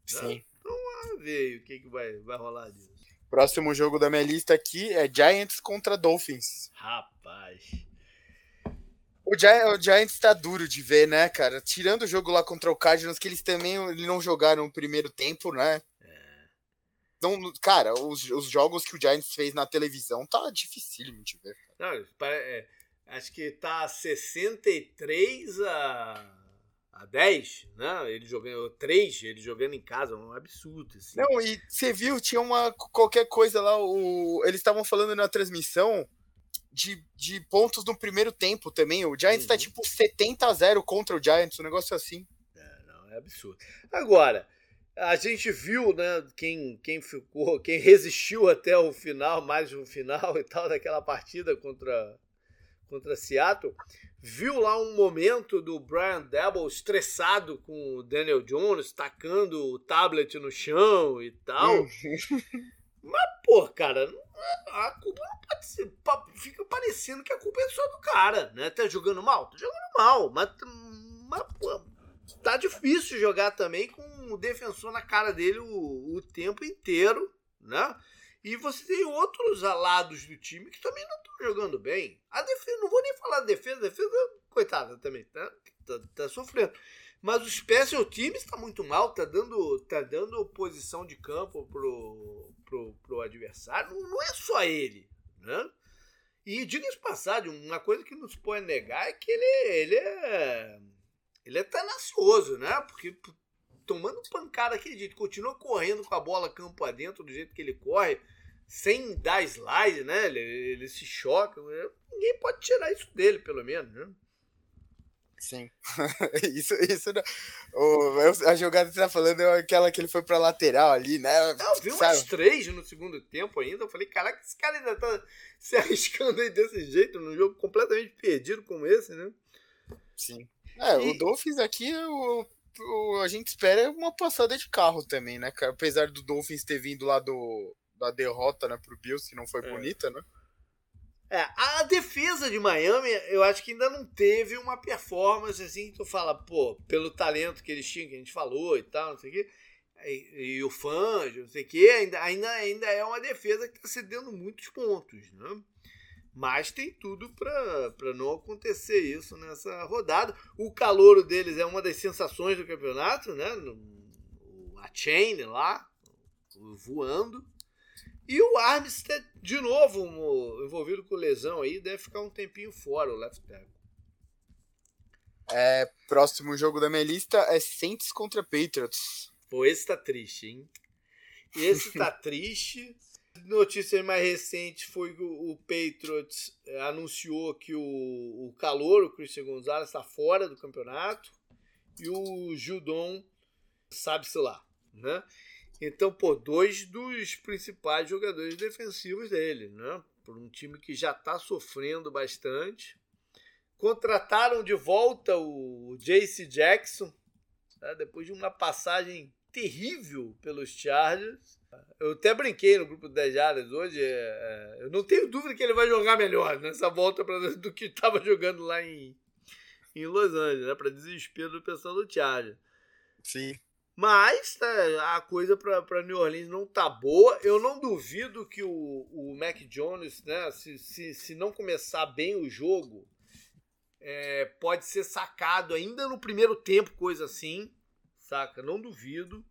A: Sim. Né? Então, vamos ver o que, que vai, vai rolar disso.
B: Próximo jogo da minha lista aqui é Giants contra Dolphins.
A: Rapaz.
B: O, Gi o Giants tá duro de ver, né, cara? Tirando o jogo lá contra o Cardinals, que eles também não jogaram o primeiro tempo, né? É. Então, cara, os, os jogos que o Giants fez na televisão tá dificílimo de ver.
A: Não, é, acho que tá 63 a, a 10, né? Ele jogando 3, ele jogando em casa, um absurdo. Assim.
B: Não, e você viu, tinha uma qualquer coisa lá, o, eles estavam falando na transmissão de, de pontos no primeiro tempo também. O Giants tá, uhum. tá tipo 70 a 0 contra o Giants, um negócio assim.
A: É, não, é absurdo. Agora, a gente viu, né, quem, quem ficou, quem resistiu até o final, mais o final e tal, daquela partida contra, contra Seattle, viu lá um momento do Brian Debble estressado com o Daniel Jones, tacando o tablet no chão e tal. Uhum. Mas, pô, cara, a culpa não pode ser. Fica parecendo que a culpa é só do cara, né? Tá jogando mal? Tá jogando mal, mas, mas pô, tá difícil jogar também com o defensor na cara dele o, o tempo inteiro, né? E você tem outros lados do time que também não estão jogando bem. A defesa, não vou nem falar da defesa, a defesa, coitada também, tá, tá, tá sofrendo. Mas o special teams está muito mal, tá dando, tá dando posição de campo pro, pro, pro adversário. Não, não é só ele, né? E diga-se passagem, uma coisa que não se pode negar é que ele, ele é ele é tenacioso, né? Porque tomando pancada aquele jeito, continua correndo com a bola campo adentro do jeito que ele corre, sem dar slide, né? Ele, ele se choca. Ninguém pode tirar isso dele, pelo menos, né?
B: Sim. isso, isso o, a jogada que você tá falando é aquela que ele foi pra lateral ali, né?
A: Não, vi umas três no segundo tempo ainda. Eu falei, caraca, esse cara ainda tá se arriscando aí desse jeito num jogo completamente perdido como esse, né?
B: Sim. É, e... o Dolphins aqui, o, o, a gente espera uma passada de carro também, né, cara? Apesar do Dolphins ter vindo lá do, da derrota, né, pro Bills, que não foi é. bonita, né?
A: É, a defesa de Miami, eu acho que ainda não teve uma performance assim que tu fala, pô, pelo talento que eles tinham, que a gente falou e tal, não sei o quê. E, e o fã, não sei o quê, ainda, ainda, ainda é uma defesa que está cedendo muitos pontos, né? Mas tem tudo para não acontecer isso nessa rodada. O calouro deles é uma das sensações do campeonato, né? a Chain lá, voando. E o Armstead, de novo, envolvido com lesão aí, deve ficar um tempinho fora, o left tackle.
B: É, próximo jogo da minha lista é Saints contra Patriots.
A: Pô, esse tá triste, hein? Esse tá triste. Notícia mais recente foi que o Patriots é, anunciou que o, o calor, o Christian Gonzalez, está fora do campeonato. E o Judon sabe-se lá, né? Então, pô, dois dos principais jogadores defensivos dele, né? Por um time que já está sofrendo bastante. Contrataram de volta o Jace Jackson, né? depois de uma passagem terrível pelos Chargers. Eu até brinquei no grupo 10 Jardas hoje. É, é, eu não tenho dúvida que ele vai jogar melhor nessa volta pra, do que estava jogando lá em, em Los Angeles, né? Para desespero do pessoal do Chargers.
B: Sim.
A: Mas tá, a coisa para New Orleans não tá boa. Eu não duvido que o, o Mac Jones, né, se, se, se não começar bem o jogo, é, pode ser sacado ainda no primeiro tempo, coisa assim. Saca? Não duvido.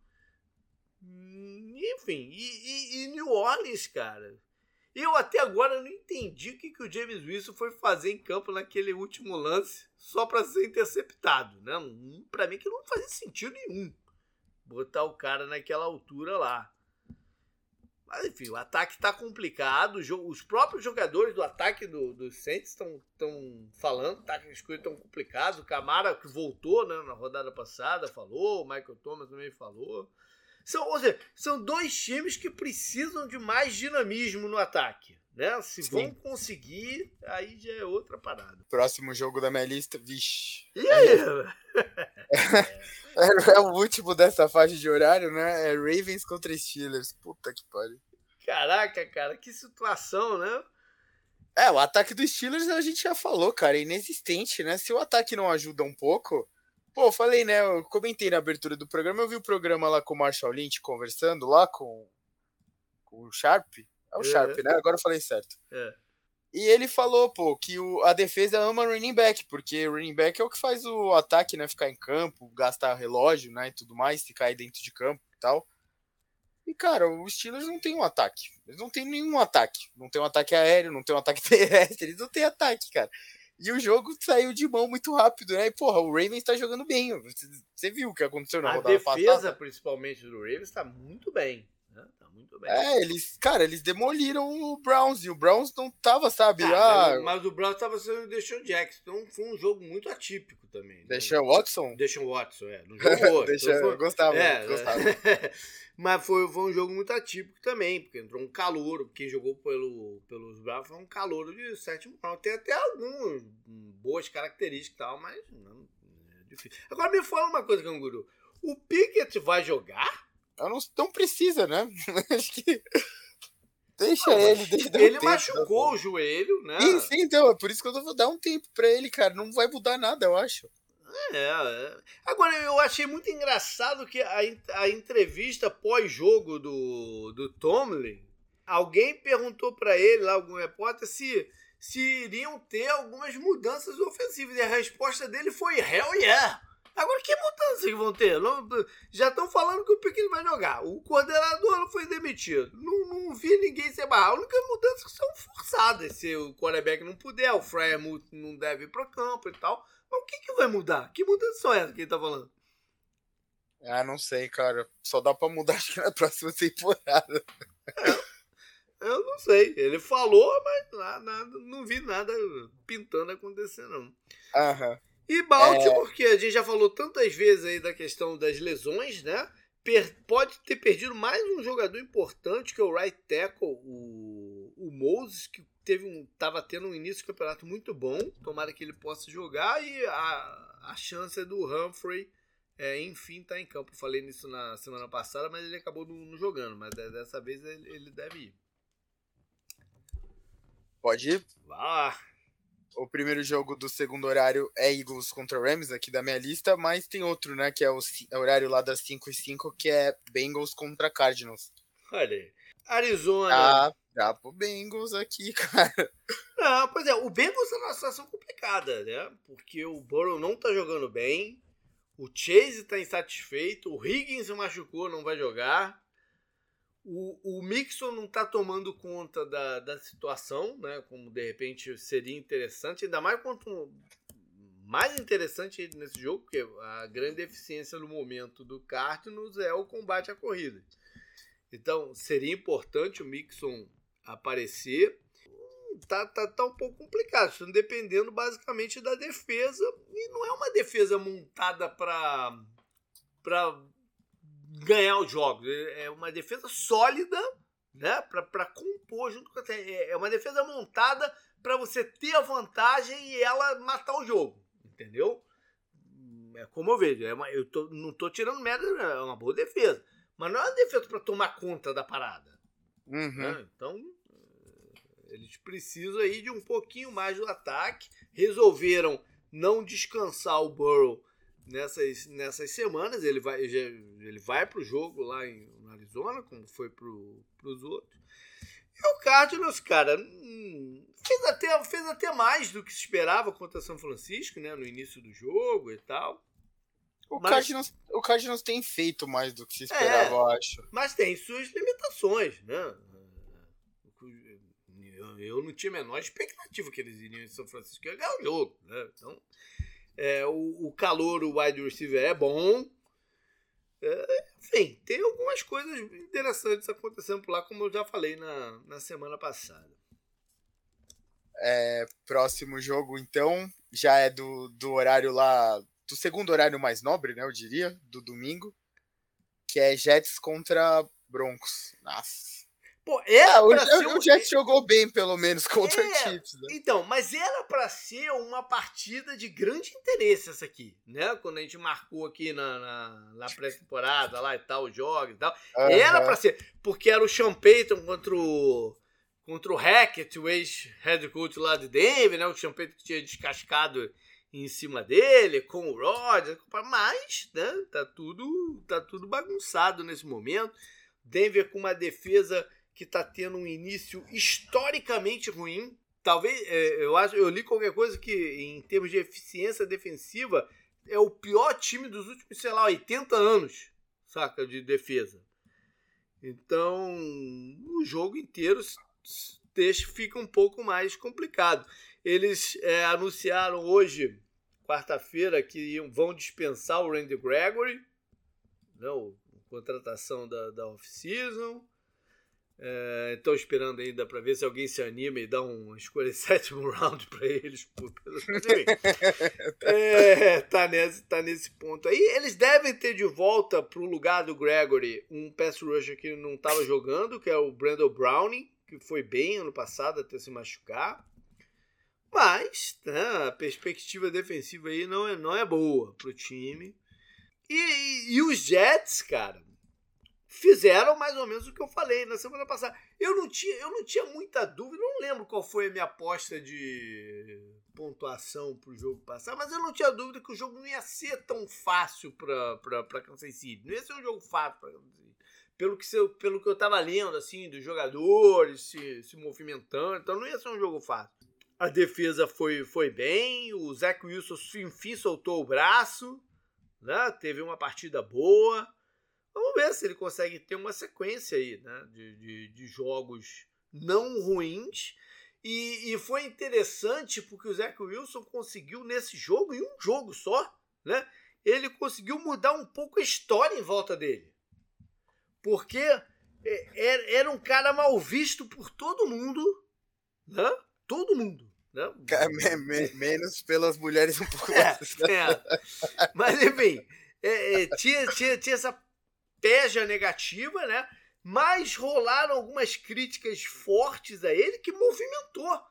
A: Hum, enfim, e, e, e New Orleans, cara. Eu até agora não entendi o que, que o James Wilson foi fazer em campo naquele último lance só para ser interceptado. Né? Para mim que não fazia sentido nenhum botar o cara naquela altura lá. Mas enfim, o ataque está complicado. Os próprios jogadores do ataque do, do Saints estão falando tá, que as coisas estão complicadas. O Camara, que voltou né, na rodada passada, falou. O Michael Thomas também falou. São, ou seja, são dois times que precisam de mais dinamismo no ataque. Né? Se Sim. vão conseguir, aí já é outra parada.
B: Próximo jogo da minha lista, vixe.
A: E aí?
B: É, é, o último dessa faixa de horário, né? É Ravens contra Steelers. Puta que pariu.
A: Caraca, cara, que situação, né?
B: É, o ataque dos Steelers a gente já falou, cara, é inexistente, né? Se o ataque não ajuda um pouco. Pô, falei, né? Eu comentei na abertura do programa, eu vi o programa lá com o Marshall Lynch conversando lá com, com o Sharp. É o é. Sharp, né? Agora eu falei certo.
A: É.
B: E ele falou, pô, que o, a defesa ama running back, porque running back é o que faz o ataque, né, ficar em campo, gastar relógio, né, e tudo mais, se cair dentro de campo e tal. E, cara, os Steelers não tem um ataque. Eles não tem nenhum ataque. Não tem um ataque aéreo, não tem um ataque terrestre, eles não têm ataque, cara. E o jogo saiu de mão muito rápido, né? E, porra, o Ravens tá jogando bem. Você viu o que aconteceu na a rodada
A: passada? A defesa, principalmente, do Ravens tá muito bem. Muito bem.
B: É, eles, cara, eles demoliram o Browns e o Browns não tava, sabe? Ah,
A: ah mas o Browns tava sendo o Deshaun Jackson, então foi um jogo muito atípico também. Né?
B: Deshaun Watson?
A: Deshaun Watson, é. Não jogou.
B: Deixa, então foi... Gostava, é, gostava.
A: mas foi, foi um jogo muito atípico também, porque entrou um calor, quem jogou pelo, pelos Browns foi um calor de sétimo round. Tem até algumas boas características e tal, mas não, é difícil. Agora me fala uma coisa, Canguru. O Pickett vai jogar?
B: Não, não precisa, né? Acho que. Deixa não, ele. Deixa
A: ele um machucou tempo, o joelho, né?
B: Sim, sim, então. É por isso que eu vou dar um tempo pra ele, cara. Não vai mudar nada, eu acho.
A: É, é. Agora, eu achei muito engraçado que a, a entrevista pós-jogo do, do Tomlin, alguém perguntou para ele, lá, algum repórter, se, se iriam ter algumas mudanças ofensivas. E a resposta dele foi: Hell yeah! Agora, que mudança que vão ter? Já estão falando que o Piquet vai jogar. O coordenador não foi demitido. Não, não vi ninguém ser barrar. A única mudança que são forçadas. Se o quarterback não puder, o Fryer não deve ir para campo e tal. Mas o que, que vai mudar? Que mudança são essas que ele tá falando?
B: Ah, não sei, cara. Só dá pra mudar acho que na próxima temporada.
A: É. Eu não sei. Ele falou, mas nada, não vi nada pintando acontecer, não.
B: Aham.
A: E Baltimore, é... que a gente já falou tantas vezes aí da questão das lesões, né? Per pode ter perdido mais um jogador importante, que é o right tackle, o, o Moses, que teve um, tava tendo um início de campeonato muito bom. Tomara que ele possa jogar. E a, a chance é do Humphrey é, enfim, tá em campo. Falei nisso na semana passada, mas ele acabou não, não jogando. Mas dessa vez ele, ele, deve ir.
B: Pode ir?
A: Vá lá.
B: O primeiro jogo do segundo horário é Eagles contra Rams, aqui da minha lista, mas tem outro, né, que é o é horário lá das 5 e 5, que é Bengals contra Cardinals.
A: Olha aí. Arizona.
B: Ah, dá pro Bengals aqui, cara.
A: Não, pois é, o Bengals tá numa situação complicada, né? Porque o Burrow não tá jogando bem. O Chase está insatisfeito, o Higgins se machucou, não vai jogar. O, o Mixon não está tomando conta da, da situação, né? Como de repente seria interessante, ainda mais quanto mais interessante nesse jogo, porque a grande eficiência no momento do Cardinals é o combate à corrida. Então seria importante o Mixon aparecer tá, tá, tá um pouco complicado. Estão dependendo basicamente da defesa. E não é uma defesa montada para para ganhar os jogos. É uma defesa sólida, né? Para compor junto com a. É, é uma defesa montada para você ter a vantagem e ela matar o jogo. Entendeu? É como eu vejo. É uma, eu tô, não tô tirando merda, é uma boa defesa. Mas não é uma defesa para tomar conta da parada.
B: Uhum. Né?
A: Então eles precisam aí de um pouquinho mais do ataque. Resolveram não descansar o Burrow nessas, nessas semanas. Ele vai, ele vai para o jogo lá em Arizona, como foi para os outros. E o Cardinals, cara, hum, fez até, fez até mais do que se esperava contra São Francisco, né? No início do jogo e tal.
B: O, mas, Cardinals, o Cardinals tem feito mais do que se esperava, é, eu acho.
A: Mas tem suas limitações, né? eu não tinha a menor expectativa que eles iriam em São Francisco ia ganhar o jogo. Né? Então, é, o, o calor, o wide receiver é bom. É, enfim, tem algumas coisas interessantes acontecendo por lá, como eu já falei na, na semana passada.
B: É, próximo jogo, então, já é do, do horário lá, do segundo horário mais nobre, né, eu diria, do domingo, que é Jets contra Broncos. Nossa.
A: Pô, era ah,
B: o, ser um... o Jets jogou bem, pelo menos, contra é, o Chiefs. Né?
A: Então, mas era para ser uma partida de grande interesse essa aqui, né? Quando a gente marcou aqui na, na, na pré-temporada lá e tal, os jogos e tal. Uhum. Era para ser, porque era o Sean Payton contra o, contra o Hackett, o ex-head coach lá de Denver, né? O Sean Payton que tinha descascado em cima dele, com o Rodgers, mas, né? Tá tudo, tá tudo bagunçado nesse momento. Denver com uma defesa que está tendo um início historicamente ruim. Talvez, é, eu acho, eu li qualquer coisa que, em termos de eficiência defensiva, é o pior time dos últimos, sei lá, 80 anos, saca, de defesa. Então, o jogo inteiro deixa, fica um pouco mais complicado. Eles é, anunciaram hoje, quarta-feira, que vão dispensar o Randy Gregory, não, né, contratação da, da off-season. Estou é, esperando ainda para ver se alguém se anima e dá um escolha sétimo round para eles. é, tá, nesse, tá nesse ponto aí. Eles devem ter de volta para o lugar do Gregory um pass rusher que não estava jogando, que é o Brandon Browning, que foi bem ano passado até se machucar. Mas né, a perspectiva defensiva aí não é, não é boa para o time. E, e, e os Jets, cara, fizeram mais ou menos o que eu falei na semana passada. Eu não tinha, eu não tinha muita dúvida, não lembro qual foi a minha aposta de pontuação para o jogo passar, mas eu não tinha dúvida que o jogo não ia ser tão fácil para Kansas City. Não ia ser um jogo fácil para Kansas City. Pelo que, eu, pelo que eu estava lendo, assim, dos jogadores se, se movimentando, então não ia ser um jogo fácil. A defesa foi, foi bem, o Zach Wilson enfim soltou o braço, né? teve uma partida boa. Vamos ver se ele consegue ter uma sequência aí, né? De, de, de jogos não ruins. E, e, foi interessante porque o Zach Wilson conseguiu nesse jogo, em um jogo só, né? Ele conseguiu mudar um pouco a história em volta dele. Porque é, era um cara mal visto por todo mundo, né? Todo mundo. Né?
B: Menos pelas mulheres um pouco
A: é, mais. É. Mas enfim, é, é, tinha, tinha, tinha essa peja negativa, né? Mas rolaram algumas críticas fortes a ele que movimentou.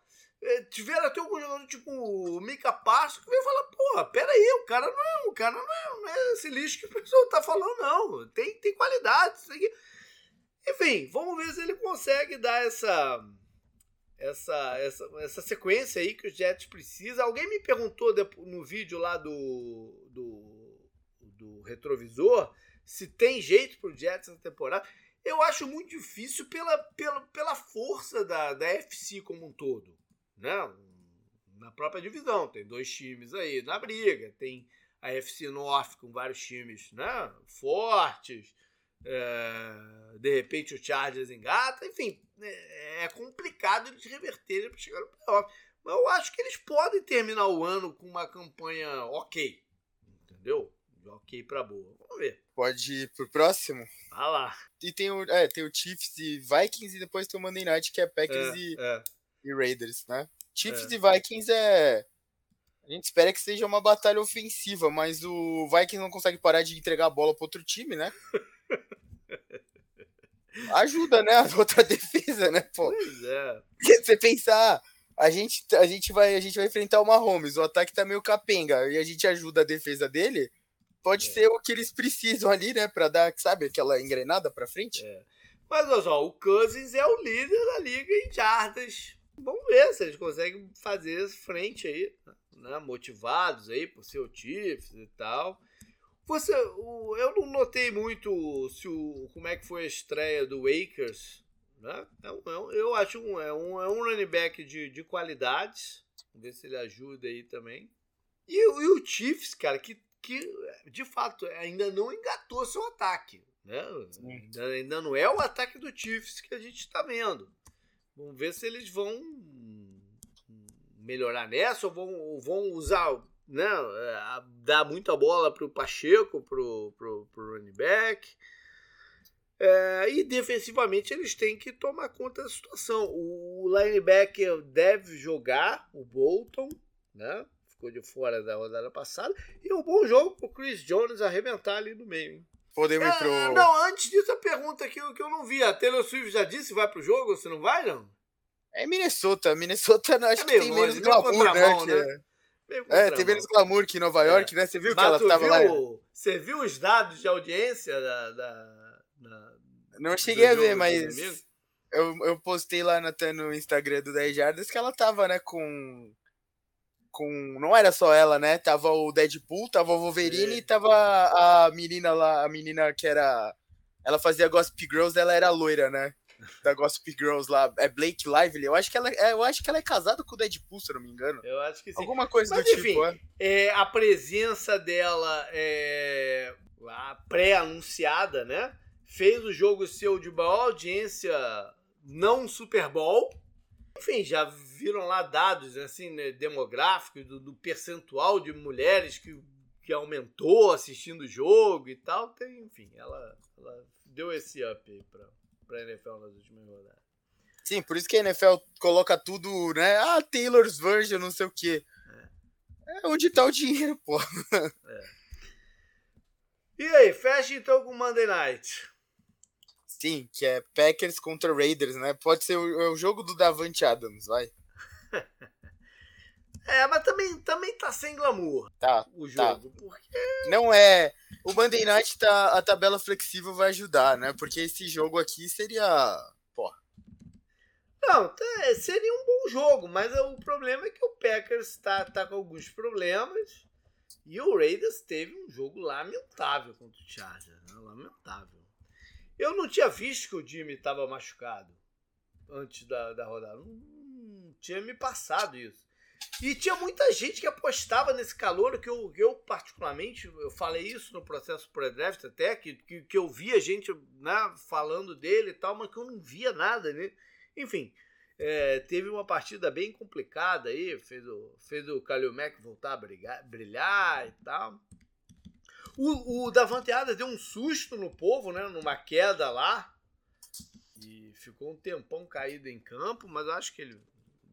A: É, tiveram até alguns jogadores, tipo o Mika Passo, que veio falar, porra, peraí, o cara não é, o cara não é, não é esse lixo que o pessoal tá falando, não. Tem, tem qualidade, isso aqui. Enfim, vamos ver se ele consegue dar essa, essa, essa, essa sequência aí que os Jets precisam. Alguém me perguntou no vídeo lá do, do, do retrovisor se tem jeito pro Jets essa temporada. Eu acho muito difícil pela, pela, pela força da, da FC como um todo. Né? Na própria divisão, tem dois times aí na briga. Tem a FC North com vários times né? fortes. É, de repente o Chargers engata, enfim, é, é complicado eles reverterem para chegar no playoff. Mas eu acho que eles podem terminar o ano com uma campanha ok, entendeu? Ok para boa. Vamos ver.
B: Pode ir pro próximo?
A: Ah lá.
B: E tem o, é, tem o Chiefs e Vikings e depois tem o Monday Night que é Packers é, e, é. e Raiders, né? Chiefs é. e Vikings é a gente espera que seja uma batalha ofensiva, mas o Vikings não consegue parar de entregar a bola para outro time, né? Ajuda, né? A outra defesa, né, pô?
A: Pois é.
B: Você pensar, a gente, a gente, vai, a gente vai enfrentar o Mahomes, o ataque tá meio capenga, e a gente ajuda a defesa dele, pode é. ser o que eles precisam ali, né, pra dar, sabe, aquela engrenada pra frente.
A: É. Mas, olha só, o Cousins é o líder da liga em jardas. Vamos ver se eles conseguem fazer frente aí, né, motivados aí por ser o Chiefs e tal. Você, o, eu não notei muito se o, como é que foi a estreia do Wakers. Né? É é eu acho um, é um, é um running back de, de qualidades. Vamos ver se ele ajuda aí também. E, e o Chiefs, cara, que, que de fato ainda não engatou seu ataque. Né? Ainda, ainda não é o ataque do Chiefs que a gente está vendo. Vamos ver se eles vão melhorar nessa ou vão, ou vão usar né, dá muita bola para o Pacheco, para o running back. É, e defensivamente eles têm que tomar conta da situação. O linebacker deve jogar, o Bolton, né? Ficou de fora da rodada passada. E um bom jogo para o Chris Jones arrebentar ali no meio. Hein?
B: Podemos é, pro...
A: Não, antes disso, a pergunta que eu, que eu não vi. A Taylor Swift já disse vai pro jogo, você não vai, não?
B: É Minnesota. Minnesota acho é que tem longe, menos glamour, né? né? É, tem menos glamour que em Nova York, é. né? Você viu Mas que ela tava viu, lá?
A: Você viu os dados de audiência da. da, da
B: não cheguei a ver, mas. Eu, eu postei lá no, no Instagram do 10 Jardas que ela tava, né, com. Com. Não era só ela, né? Tava o Deadpool, tava o Wolverine e tava a menina lá, a menina que era. Ela fazia Gossip Girls, ela era loira, né? da Gossip Girls lá, é Blake Lively. Eu acho que ela, é, eu acho que ela é casada com o Deadpool, se eu não me engano.
A: Eu acho que sim.
B: Alguma coisa Mas, do enfim, tipo.
A: É. é. a presença dela é, pré-anunciada, né? Fez o jogo seu de maior audiência não Super Bowl. Enfim, já viram lá dados assim, né, demográficos do, do percentual de mulheres que, que aumentou assistindo o jogo e tal. Tem, enfim, ela, ela deu esse up aí pra, pra NFL nas últimas rodadas.
B: Sim, por isso que a NFL coloca tudo, né? Ah, Taylor's version, não sei o quê. É, é onde tá o dinheiro, pô. É.
A: E aí, fecha então com Monday Night.
B: Sim, que é Packers contra Raiders, né? Pode ser o, é o jogo do Davante Adams, vai.
A: é, mas também, também tá sem glamour
B: tá,
A: o jogo.
B: Tá. Porque... Não é o Monday Night tá, a tabela flexível vai ajudar, né? Porque esse jogo aqui seria. Pô.
A: Não, tá, seria um bom jogo, mas o problema é que o Packers tá, tá com alguns problemas. E o Raiders teve um jogo lamentável contra o Chargers. Né? Lamentável. Eu não tinha visto que o Jimmy estava machucado antes da, da rodada. Não tinha me passado isso. E tinha muita gente que apostava nesse calor, que eu, eu particularmente, eu falei isso no processo pré-draft até, que, que, que, eu via gente né, falando dele e tal, mas que eu não via nada, né? Enfim, é, teve uma partida bem complicada aí, fez o, fez o Kalil voltar a brigar, brilhar e tal. O, o Davante Adams deu um susto no povo, né, numa queda lá, ficou um tempão caído em campo, mas acho que ele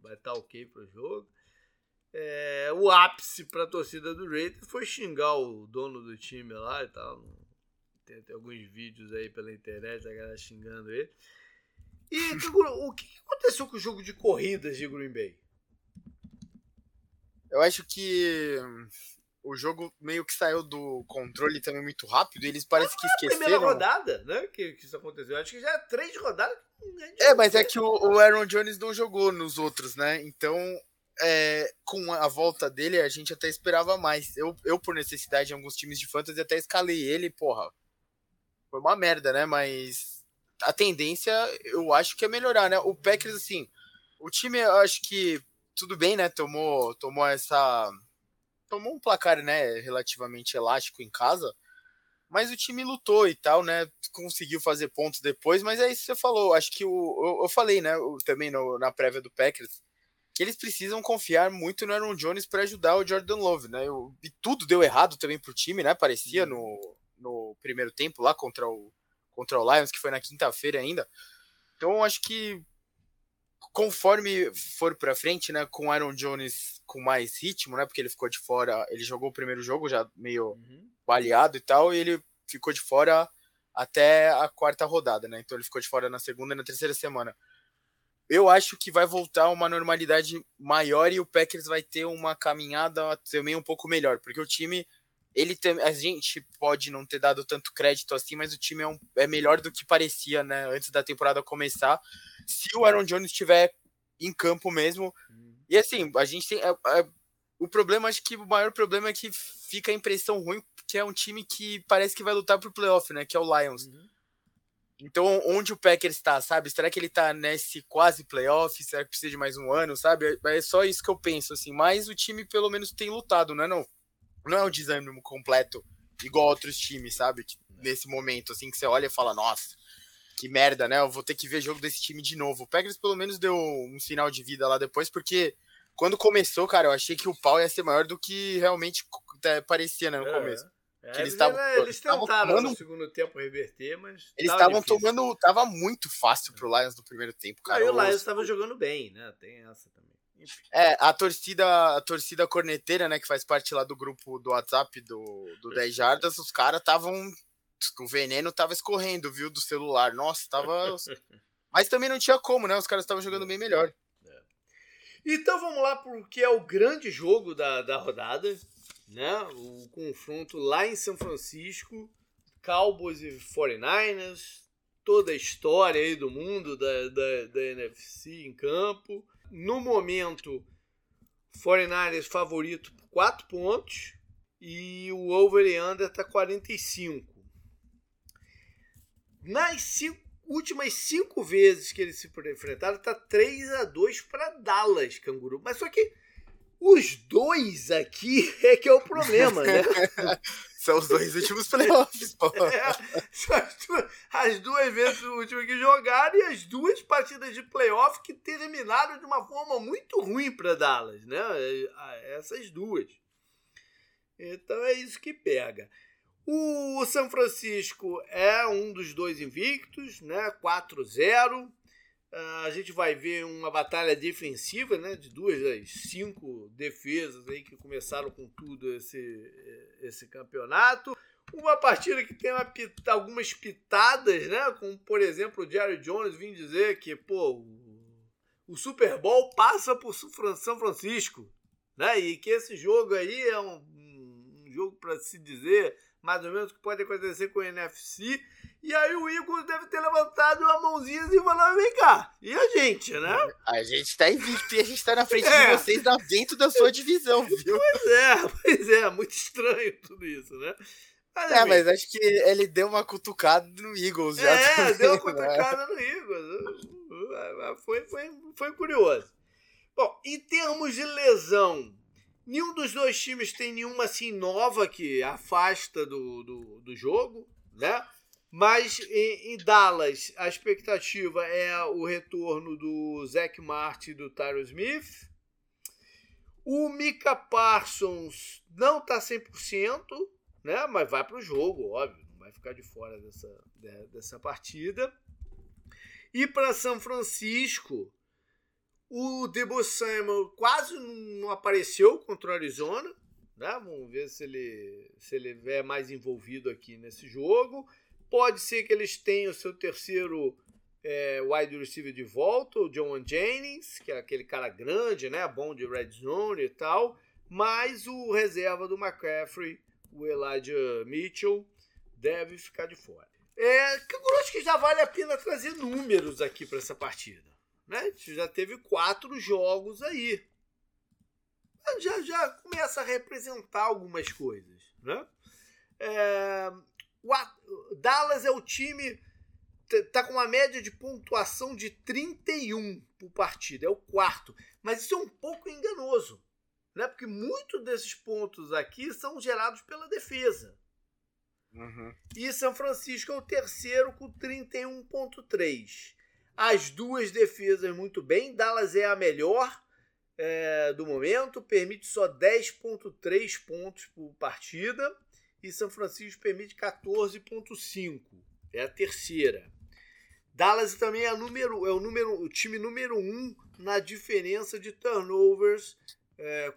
A: vai estar tá ok para o jogo. É, o ápice para a torcida do Raiders foi xingar o dono do time lá e tal. Tem, tem alguns vídeos aí pela internet, a galera xingando ele. E o que aconteceu com o jogo de corridas de Green Bay?
B: Eu acho que o jogo meio que saiu do controle também muito rápido. Eles parecem que esqueceram.
A: É a primeira rodada, né? Que, que isso aconteceu. Eu acho que já é três rodadas.
B: É, mas é que o, o Aaron Jones não jogou nos outros, né? Então, é, com a volta dele, a gente até esperava mais. Eu, eu, por necessidade, em alguns times de fantasy, até escalei ele, porra. Foi uma merda, né? Mas a tendência, eu acho que é melhorar, né? O Packers, assim, o time, eu acho que tudo bem, né? Tomou, tomou essa tomou um placar, né, relativamente elástico em casa, mas o time lutou e tal, né, conseguiu fazer pontos depois, mas é isso que você falou, acho que o, eu, eu falei, né, também no, na prévia do Packers, que eles precisam confiar muito no Aaron Jones para ajudar o Jordan Love, né, eu, e tudo deu errado também pro time, né, parecia no, no primeiro tempo lá contra o, contra o Lions, que foi na quinta-feira ainda, então acho que conforme for para frente, né, com Aaron Jones com mais ritmo, né, porque ele ficou de fora, ele jogou o primeiro jogo já meio uhum. baleado e tal, e ele ficou de fora até a quarta rodada, né? Então ele ficou de fora na segunda e na terceira semana. Eu acho que vai voltar uma normalidade maior e o Packers vai ter uma caminhada também um pouco melhor, porque o time ele tem, a gente pode não ter dado tanto crédito assim, mas o time é, um, é melhor do que parecia, né, antes da temporada começar. Se o Aaron Jones estiver em campo mesmo. E assim, a gente tem. É, é, o problema, acho que o maior problema é que fica a impressão ruim, que é um time que parece que vai lutar pro playoff, né? Que é o Lions. Uhum. Então, onde o Packers está, sabe? Será que ele está nesse quase playoff? Será que precisa de mais um ano, sabe? É, é só isso que eu penso, assim. Mas o time, pelo menos, tem lutado, não é? Não, não é um desânimo completo, igual outros times, sabe? Que, nesse momento, assim, que você olha e fala, nossa, que merda, né? Eu vou ter que ver jogo desse time de novo. O Packers pelo menos deu um sinal de vida lá depois, porque quando começou, cara, eu achei que o pau ia ser maior do que realmente é, parecia, né, no é, começo.
A: É, eles, tavam, eles tentaram tomando, no segundo tempo reverter, mas.
B: Eles estavam tomando. Tava muito fácil pro Lions no primeiro tempo, cara.
A: Aí o Lions estava jogando bem, né? Tem essa também.
B: É, a torcida, a torcida corneteira, né, que faz parte lá do grupo do WhatsApp do, do 10 Jardas, os caras estavam o veneno tava escorrendo, viu, do celular. Nossa, tava. Mas também não tinha como, né? Os caras estavam jogando bem melhor. É.
A: Então vamos lá porque é o grande jogo da, da rodada, né? O confronto lá em São Francisco, Cowboys e 49ers, toda a história aí do mundo da, da, da NFC em campo. No momento, 49ers favorito por 4 pontos e o over e under tá 45. Nas cinco, últimas cinco vezes que eles se enfrentaram, tá 3 a 2 para Dallas, Canguru. Mas só que os dois aqui é que é o problema, né?
B: São os dois últimos playoffs, pô. É,
A: as, duas, as duas vezes o último que jogaram e as duas partidas de playoff que terminaram de uma forma muito ruim para Dallas, né? É, essas duas. Então é isso que pega. O São Francisco é um dos dois invictos, né? 4-0. Ah, a gente vai ver uma batalha defensiva, né? De duas das cinco defesas aí que começaram com tudo esse, esse campeonato. Uma partida que tem uma, algumas pitadas, né? Como, por exemplo, o Jerry Jones vim dizer que, pô, o Super Bowl passa por São Francisco, né? E que esse jogo aí é um, um jogo para se dizer mais ou menos o que pode acontecer com o NFC. E aí o Igor deve ter levantado uma mãozinha e falado, vem cá, e a gente, né?
B: A gente tá invicto e a gente tá na frente é. de vocês dentro da sua divisão, viu?
A: Pois é, pois é, muito estranho tudo isso, né?
B: Mas, é, mas acho que ele deu uma cutucada no Eagles já.
A: É, também, deu uma né? cutucada no Eagles. Foi, foi, foi curioso. Bom, em termos de lesão, Nenhum dos dois times tem nenhuma assim nova que afasta do, do, do jogo, né? Mas em, em, Dallas, a expectativa é o retorno do Zach Martin e do Tyro Smith. O Mika Parsons não está 100%, né? mas vai para o jogo, óbvio, não vai ficar de fora dessa, dessa partida. E para São Francisco, o Debo Samuel quase não apareceu contra o Arizona. Né? Vamos ver se ele, se ele é mais envolvido aqui nesse jogo. Pode ser que eles tenham o seu terceiro é, wide receiver de volta, o John Jennings, que é aquele cara grande, né? bom de red zone e tal. Mas o reserva do McCaffrey, o Elijah Mitchell, deve ficar de fora. É, eu acho que já vale a pena trazer números aqui para essa partida. Né? Já teve quatro jogos aí. Já, já começa a representar algumas coisas. Né? É, o Dallas é o time tá com uma média de pontuação de 31 por partida, é o quarto. Mas isso é um pouco enganoso, né? Porque muitos desses pontos aqui são gerados pela defesa. Uhum. E São Francisco é o terceiro com 31,3. As duas defesas muito bem. Dallas é a melhor é, do momento, permite só 10,3 pontos por partida. E São Francisco permite 14,5. É a terceira. Dallas também é, número, é o, número, o time número um na diferença de turnovers é,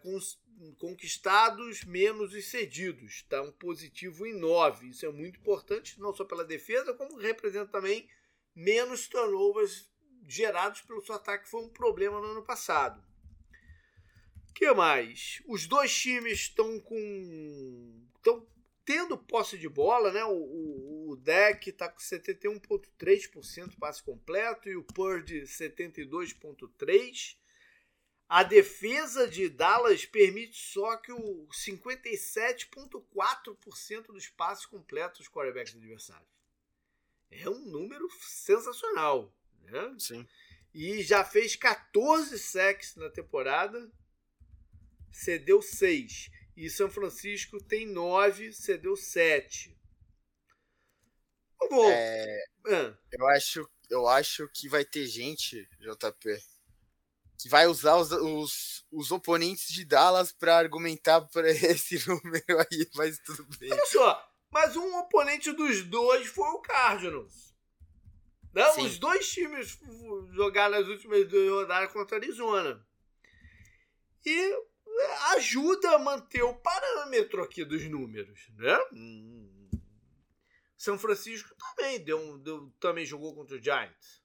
A: conquistados menos os cedidos. Está um positivo em 9. Isso é muito importante, não só pela defesa, como representa também menos turnovers gerados pelo seu ataque, que foi um problema no ano passado. O que mais? Os dois times estão com. estão tendo posse de bola, né? O, o, o deck está com 71,3% passe completo e o Purdy 72,3%. A defesa de Dallas permite só que o 57,4% dos passes completos dos quarterbacks adversários. É um número sensacional. Né?
B: Sim.
A: E já fez 14 sacks na temporada, cedeu 6. E São Francisco tem 9, cedeu 7.
B: Bom, é, ah. eu, acho, eu acho que vai ter gente, JP, que vai usar os, os, os oponentes de Dallas para argumentar para esse número aí, mas tudo bem.
A: Olha só, mas um oponente dos dois foi o Cardinals. Não, Sim. os dois times jogaram nas últimas duas rodadas contra a Arizona. E ajuda a manter o parâmetro aqui dos números, né? São Francisco também deu, deu, também jogou contra o Giants.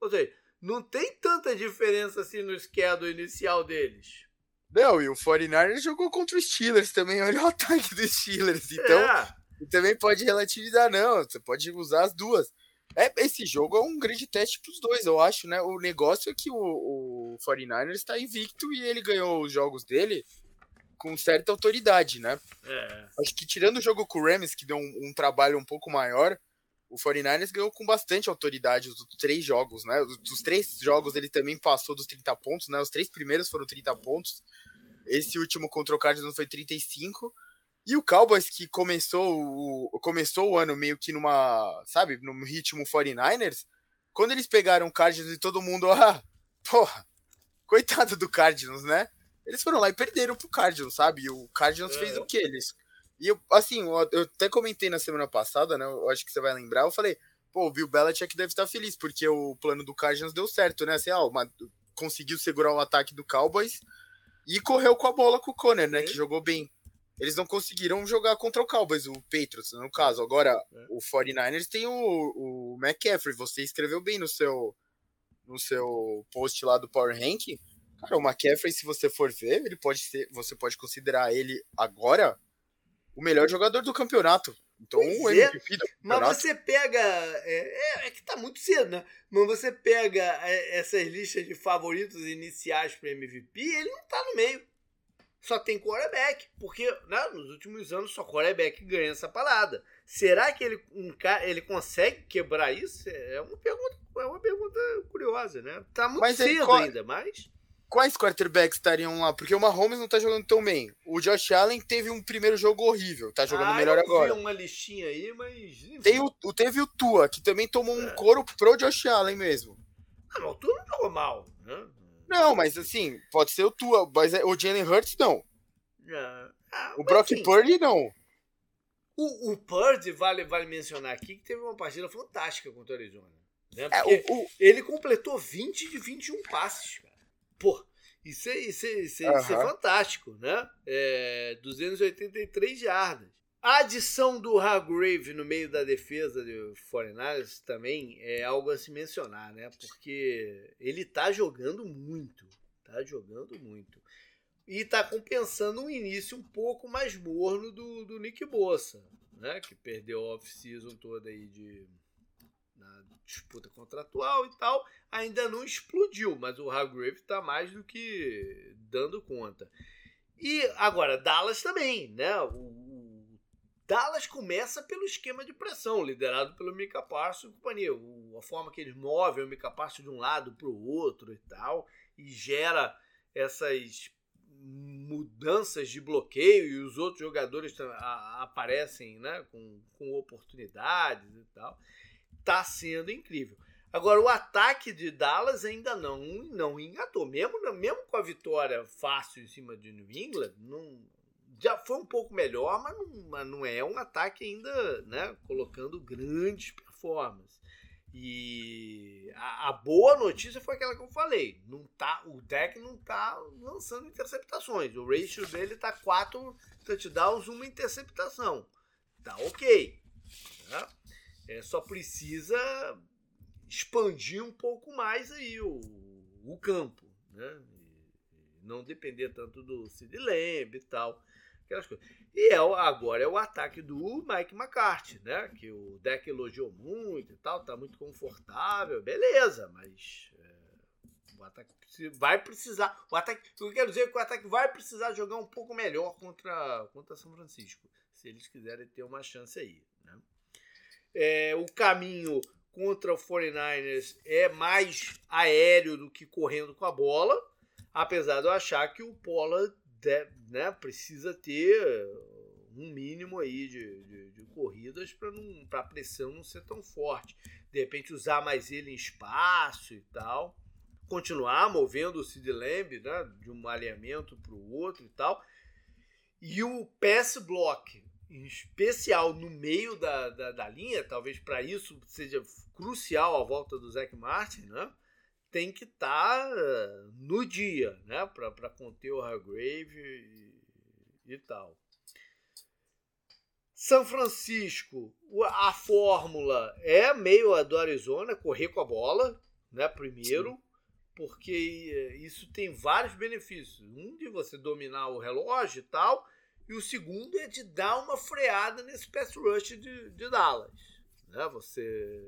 A: Ou seja, não tem tanta diferença assim no schedule inicial deles.
B: Não, e o 49ers jogou contra os Steelers também. Olha o ataque dos Steelers. Então, é. Também pode relativizar, não. Você pode usar as duas. É, esse jogo é um grande teste para os dois, eu acho, né? O negócio é que o, o 49ers está invicto e ele ganhou os jogos dele com certa autoridade, né?
A: É.
B: Acho que tirando o jogo com o Rams, que deu um, um trabalho um pouco maior, o 49ers ganhou com bastante autoridade os três jogos, né? Dos três jogos ele também passou dos 30 pontos, né? Os três primeiros foram 30 pontos. Esse último contra o Cardinals foi 35. E o Cowboys que começou o, começou o ano meio que numa, sabe, num ritmo 49ers, quando eles pegaram o Cardinals e todo mundo, ah, porra, coitado do Cardinals, né? Eles foram lá e perderam pro Cardinals, sabe? E o Cardinals é. fez o que eles e eu, assim, eu até comentei na semana passada, né? Eu acho que você vai lembrar. Eu falei, pô, o Bill Belichick deve estar feliz, porque o plano do Cardinals deu certo, né? Assim, ó, uma, conseguiu segurar o ataque do Cowboys e correu com a bola com o Conner, né? Que jogou bem. Eles não conseguiram jogar contra o Cowboys, o Patriots, no caso. Agora, é. o 49ers tem o, o McCaffrey. Você escreveu bem no seu, no seu post lá do Power Rank. Cara, o McCaffrey, se você for ver, ele pode ser. Você pode considerar ele agora o melhor jogador do campeonato. Então, pois o MVP
A: é, do Mas você pega. É, é, é, que tá muito cedo, né? Mas você pega é, essas listas de favoritos iniciais para MVP, ele não tá no meio. Só tem quarterback. Porque né, nos últimos anos só quarterback ganha essa parada. Será que ele, um, ele consegue quebrar isso? É uma pergunta, é uma pergunta curiosa, né? Tá muito mas cedo ainda, mas
B: quais quarterbacks estariam lá? Porque o Mahomes não tá jogando tão bem. O Josh Allen teve um primeiro jogo horrível, tá jogando ah, melhor agora.
A: uma listinha aí, mas.
B: Tem o, teve o Tua, que também tomou um é. couro pro Josh Allen mesmo.
A: Ah, mas o Tua não jogou mal, né?
B: Não, mas assim, pode ser o Tua, mas é, o Jalen Hurts não.
A: É. Ah,
B: o Brock assim, Purdy não.
A: O, o Purdy, vale, vale mencionar aqui, que teve uma partida fantástica contra o Arizona. Né? É, o, o... Ele completou 20 de 21 passes, cara. Pô, isso é, isso é, isso é, isso é fantástico, né? É, 283 jardas. A adição do Hargrave no meio da defesa do 49ers também é algo a se mencionar, né? Porque ele tá jogando muito. Tá jogando muito. E tá compensando um início um pouco mais morno do, do Nick Bossa, né? Que perdeu a off-season toda aí de na disputa contratual e tal. Ainda não explodiu, mas o Hargrave tá mais do que dando conta. E agora, Dallas também, né? O, Dallas começa pelo esquema de pressão, liderado pelo Mika Parsons e companhia. O, a forma que eles movem o Mika Parsons de um lado para o outro e tal, e gera essas mudanças de bloqueio e os outros jogadores a, aparecem né, com, com oportunidades e tal. Tá sendo incrível. Agora, o ataque de Dallas ainda não, não engatou. Mesmo, mesmo com a vitória fácil em cima de New England, não, já foi um pouco melhor, mas não, mas não é um ataque ainda, né, colocando grandes performances. E a, a, boa notícia foi aquela que eu falei, não tá, o deck não tá lançando interceptações. O ratio dele tá 4 touchdowns, uma interceptação. Tá OK. Né? É, só precisa expandir um pouco mais aí o, o campo, né? não depender tanto do Sid Lamb e tal aquelas coisas. E é, agora é o ataque do Mike McCarthy, né? Que o deck elogiou muito e tal, tá muito confortável, beleza, mas é, o ataque vai precisar. O ataque, eu quero dizer é que o ataque vai precisar jogar um pouco melhor contra, contra São Francisco, se eles quiserem ter uma chance aí. Né? É, o caminho contra o 49ers é mais aéreo do que correndo com a bola, apesar de eu achar que o Pollard deve, né, precisa ter um mínimo aí de, de, de corridas para a pressão não ser tão forte. De repente usar mais ele em espaço e tal. Continuar movendo o Sid Lamb né, de um alinhamento para o outro e tal. E o pass block, em especial no meio da, da, da linha, talvez para isso seja crucial a volta do Zac Martin, né? Tem que estar tá no dia, né? Para conter o Hargrave e, e tal. São Francisco, a fórmula é meio a do Arizona, correr com a bola, né? Primeiro, Sim. porque isso tem vários benefícios. Um de você dominar o relógio e tal, e o segundo é de dar uma freada nesse pass rush de, de Dallas. Né? Você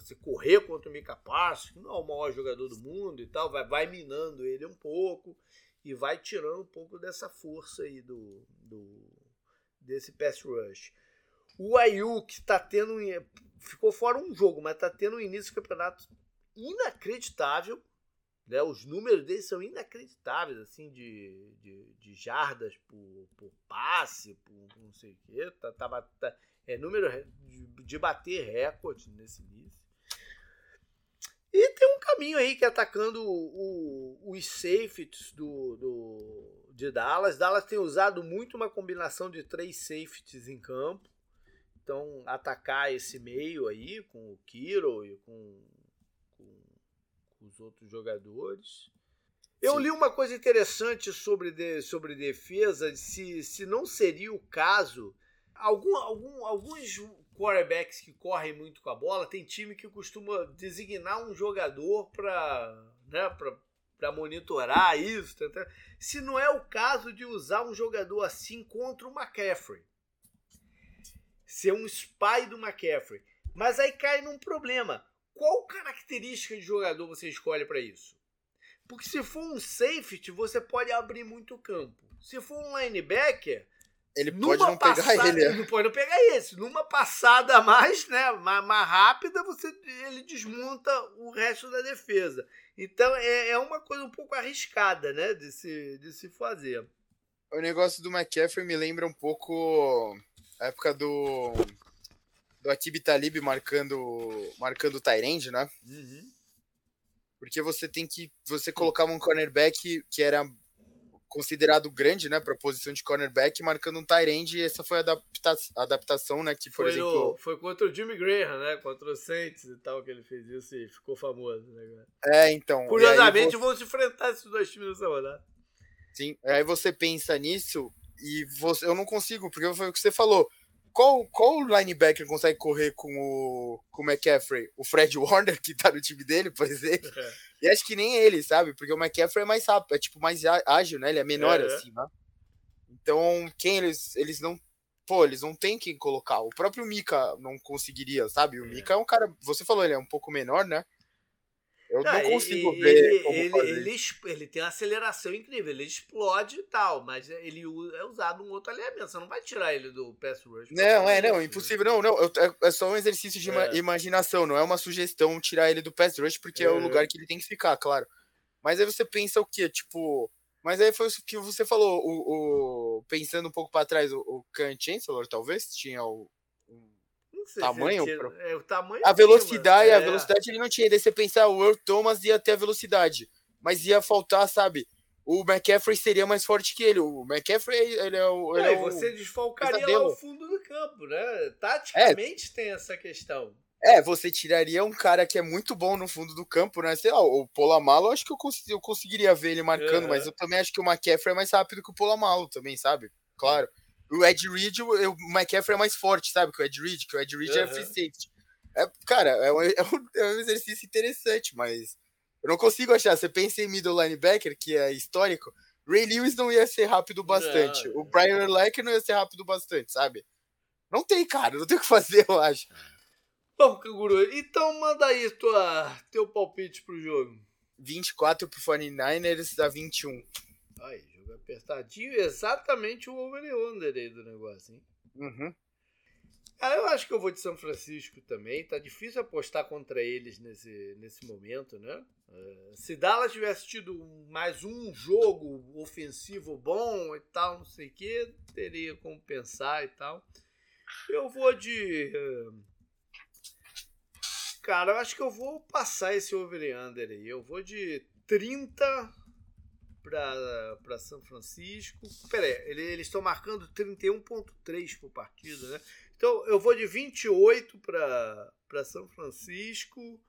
A: você correr contra o Mika Parsons, que não é o maior jogador do mundo e tal, vai, vai minando ele um pouco e vai tirando um pouco dessa força aí do, do desse pass rush. O Ayuk está tendo ficou fora um jogo, mas está tendo um início de campeonato inacreditável. Né? Os números dele são inacreditáveis, assim, de, de, de jardas por, por passe, por não sei o quê. Tá, tá, tá, é número de, de bater recorde nesse nível. E tem um caminho aí que é atacando o, o, os safeties do, do, de Dallas. Dallas tem usado muito uma combinação de três safeties em campo. Então, atacar esse meio aí com o Kiro e com, com, com os outros jogadores. Eu li uma coisa interessante sobre, de, sobre defesa, se, se não seria o caso. Algum, algum, alguns quarterbacks que correm muito com a bola, tem time que costuma designar um jogador para né, monitorar isso. Se não é o caso de usar um jogador assim contra o McCaffrey. Ser um spy do McCaffrey. Mas aí cai num problema. Qual característica de jogador você escolhe para isso? Porque se for um safety, você pode abrir muito campo. Se for um linebacker,
B: ele pode não passada, pegar ele.
A: Ele pode não pegar esse. Numa passada mais, né, mais, mais rápida, você, ele desmonta o resto da defesa. Então é, é uma coisa um pouco arriscada, né, de se, de se fazer.
B: O negócio do McCaffrey me lembra um pouco a época do do Atib Talib marcando marcando o Tyrande, né? Uhum. Porque você tem que você colocava um cornerback que era considerado grande, né, para posição de cornerback, marcando um tight end, e essa foi a adapta adaptação, né, que por
A: foi
B: exemplo...
A: No, foi contra o Jimmy Graham, né, contra o Saints e tal, que ele fez isso e ficou famoso, né,
B: É, então...
A: Curiosamente, você... vão se enfrentar esses dois times nessa rodada.
B: Sim, aí você pensa nisso e você, eu não consigo, porque foi o que você falou, qual, qual linebacker consegue correr com o, com o McCaffrey? O Fred Warner, que tá no time dele, por exemplo. É. E acho que nem ele, sabe? Porque o McCaffrey é mais rápido, é tipo mais ágil, né? Ele é menor, é. assim, né? Então, quem eles, eles não. Pô, eles não tem quem colocar. O próprio Mika não conseguiria, sabe? O é. Mika é um cara. Você falou, ele é um pouco menor, né? Eu não, não consigo
A: ele,
B: ver.
A: Ele, ele, ele, tem uma aceleração incrível, ele explode e tal, mas ele é usado um outro alinhamento. Você não vai tirar ele do pass rush.
B: Não, é, não, impossível. Não, não. É, é só um exercício de é. imaginação, não é uma sugestão tirar ele do pass rush, porque é. é o lugar que ele tem que ficar, claro. Mas aí você pensa o quê? Tipo. Mas aí foi o que você falou, o, o pensando um pouco para trás, o, o Kant Chancellor, talvez, tinha o, tamanho,
A: é, o tamanho.
B: A velocidade, é. a velocidade ele não tinha. Daí você pensar, o Earl Thomas ia ter a velocidade, mas ia faltar, sabe? O McCaffrey seria mais forte que ele. O McCaffrey, ele é o. Ele é,
A: é você desfalcaria lá o fundo do campo, né? Taticamente é. tem essa questão.
B: É, você tiraria um cara que é muito bom no fundo do campo, né? Sei lá, o Polamalo, eu acho que eu, cons eu conseguiria ver ele marcando, uhum. mas eu também acho que o McCaffrey é mais rápido que o Polamalo também, sabe? Claro. O Ed Reed, o, o McCaffrey é mais forte, sabe? Que o Ed Reed, que o Ed Reed uhum. é free safety. É, cara, é um, é, um, é um exercício interessante, mas eu não consigo achar. Você pensa em middle linebacker, que é histórico, Ray Lewis não ia ser rápido bastante. Não. O Brian Urlacher não ia ser rápido bastante, sabe? Não tem, cara. Não tem o que fazer, eu acho.
A: Bom, Canguru, então manda aí tua, teu palpite pro jogo.
B: 24 pro 49ers a 21.
A: Aí, apertadinho, exatamente o over e under aí do negócio, hein?
B: Uhum.
A: Ah, eu acho que eu vou de São Francisco também. Tá difícil apostar contra eles nesse, nesse momento, né? Uh, se Dallas tivesse tido mais um jogo ofensivo bom e tal, não sei o que, teria como pensar e tal. Eu vou de. Uh, cara, eu acho que eu vou passar esse over e under aí. Eu vou de 30 para São Francisco. Pera aí, eles estão marcando 31,3 por partida, né? Então eu vou de 28 para São Francisco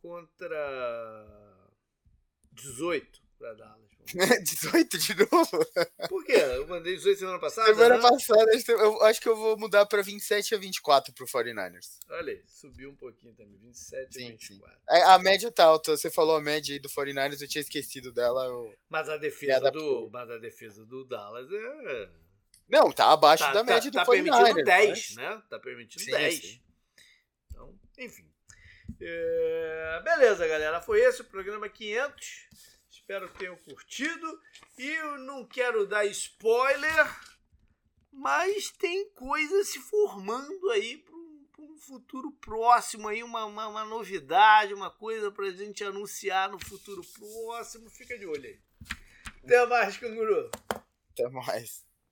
A: contra 18 para Dallas.
B: 18 de novo?
A: Por quê? Eu mandei 18 semana passada?
B: Semana né? passada, eu acho que eu vou mudar para 27 a 24 pro 49ers.
A: Olha aí, subiu um pouquinho também, 27 sim, a 24.
B: Sim. A, a média tá alta, você falou a média aí do 49ers, eu tinha esquecido dela. Eu...
A: Mas, a defesa do, mas a defesa do Dallas é...
B: Não, tá abaixo tá, da média tá, do tá 49ers. Tá permitindo
A: 10, mas... né? Tá permitindo sim, 10. Sim. Então, enfim. É... Beleza, galera, foi esse o programa 500. Espero que tenham curtido. E eu não quero dar spoiler, mas tem coisa se formando aí para um, futuro próximo aí, uma, uma, uma novidade, uma coisa para a gente anunciar no futuro próximo. Fica de olho aí. Até mais, canguru.
B: Até mais.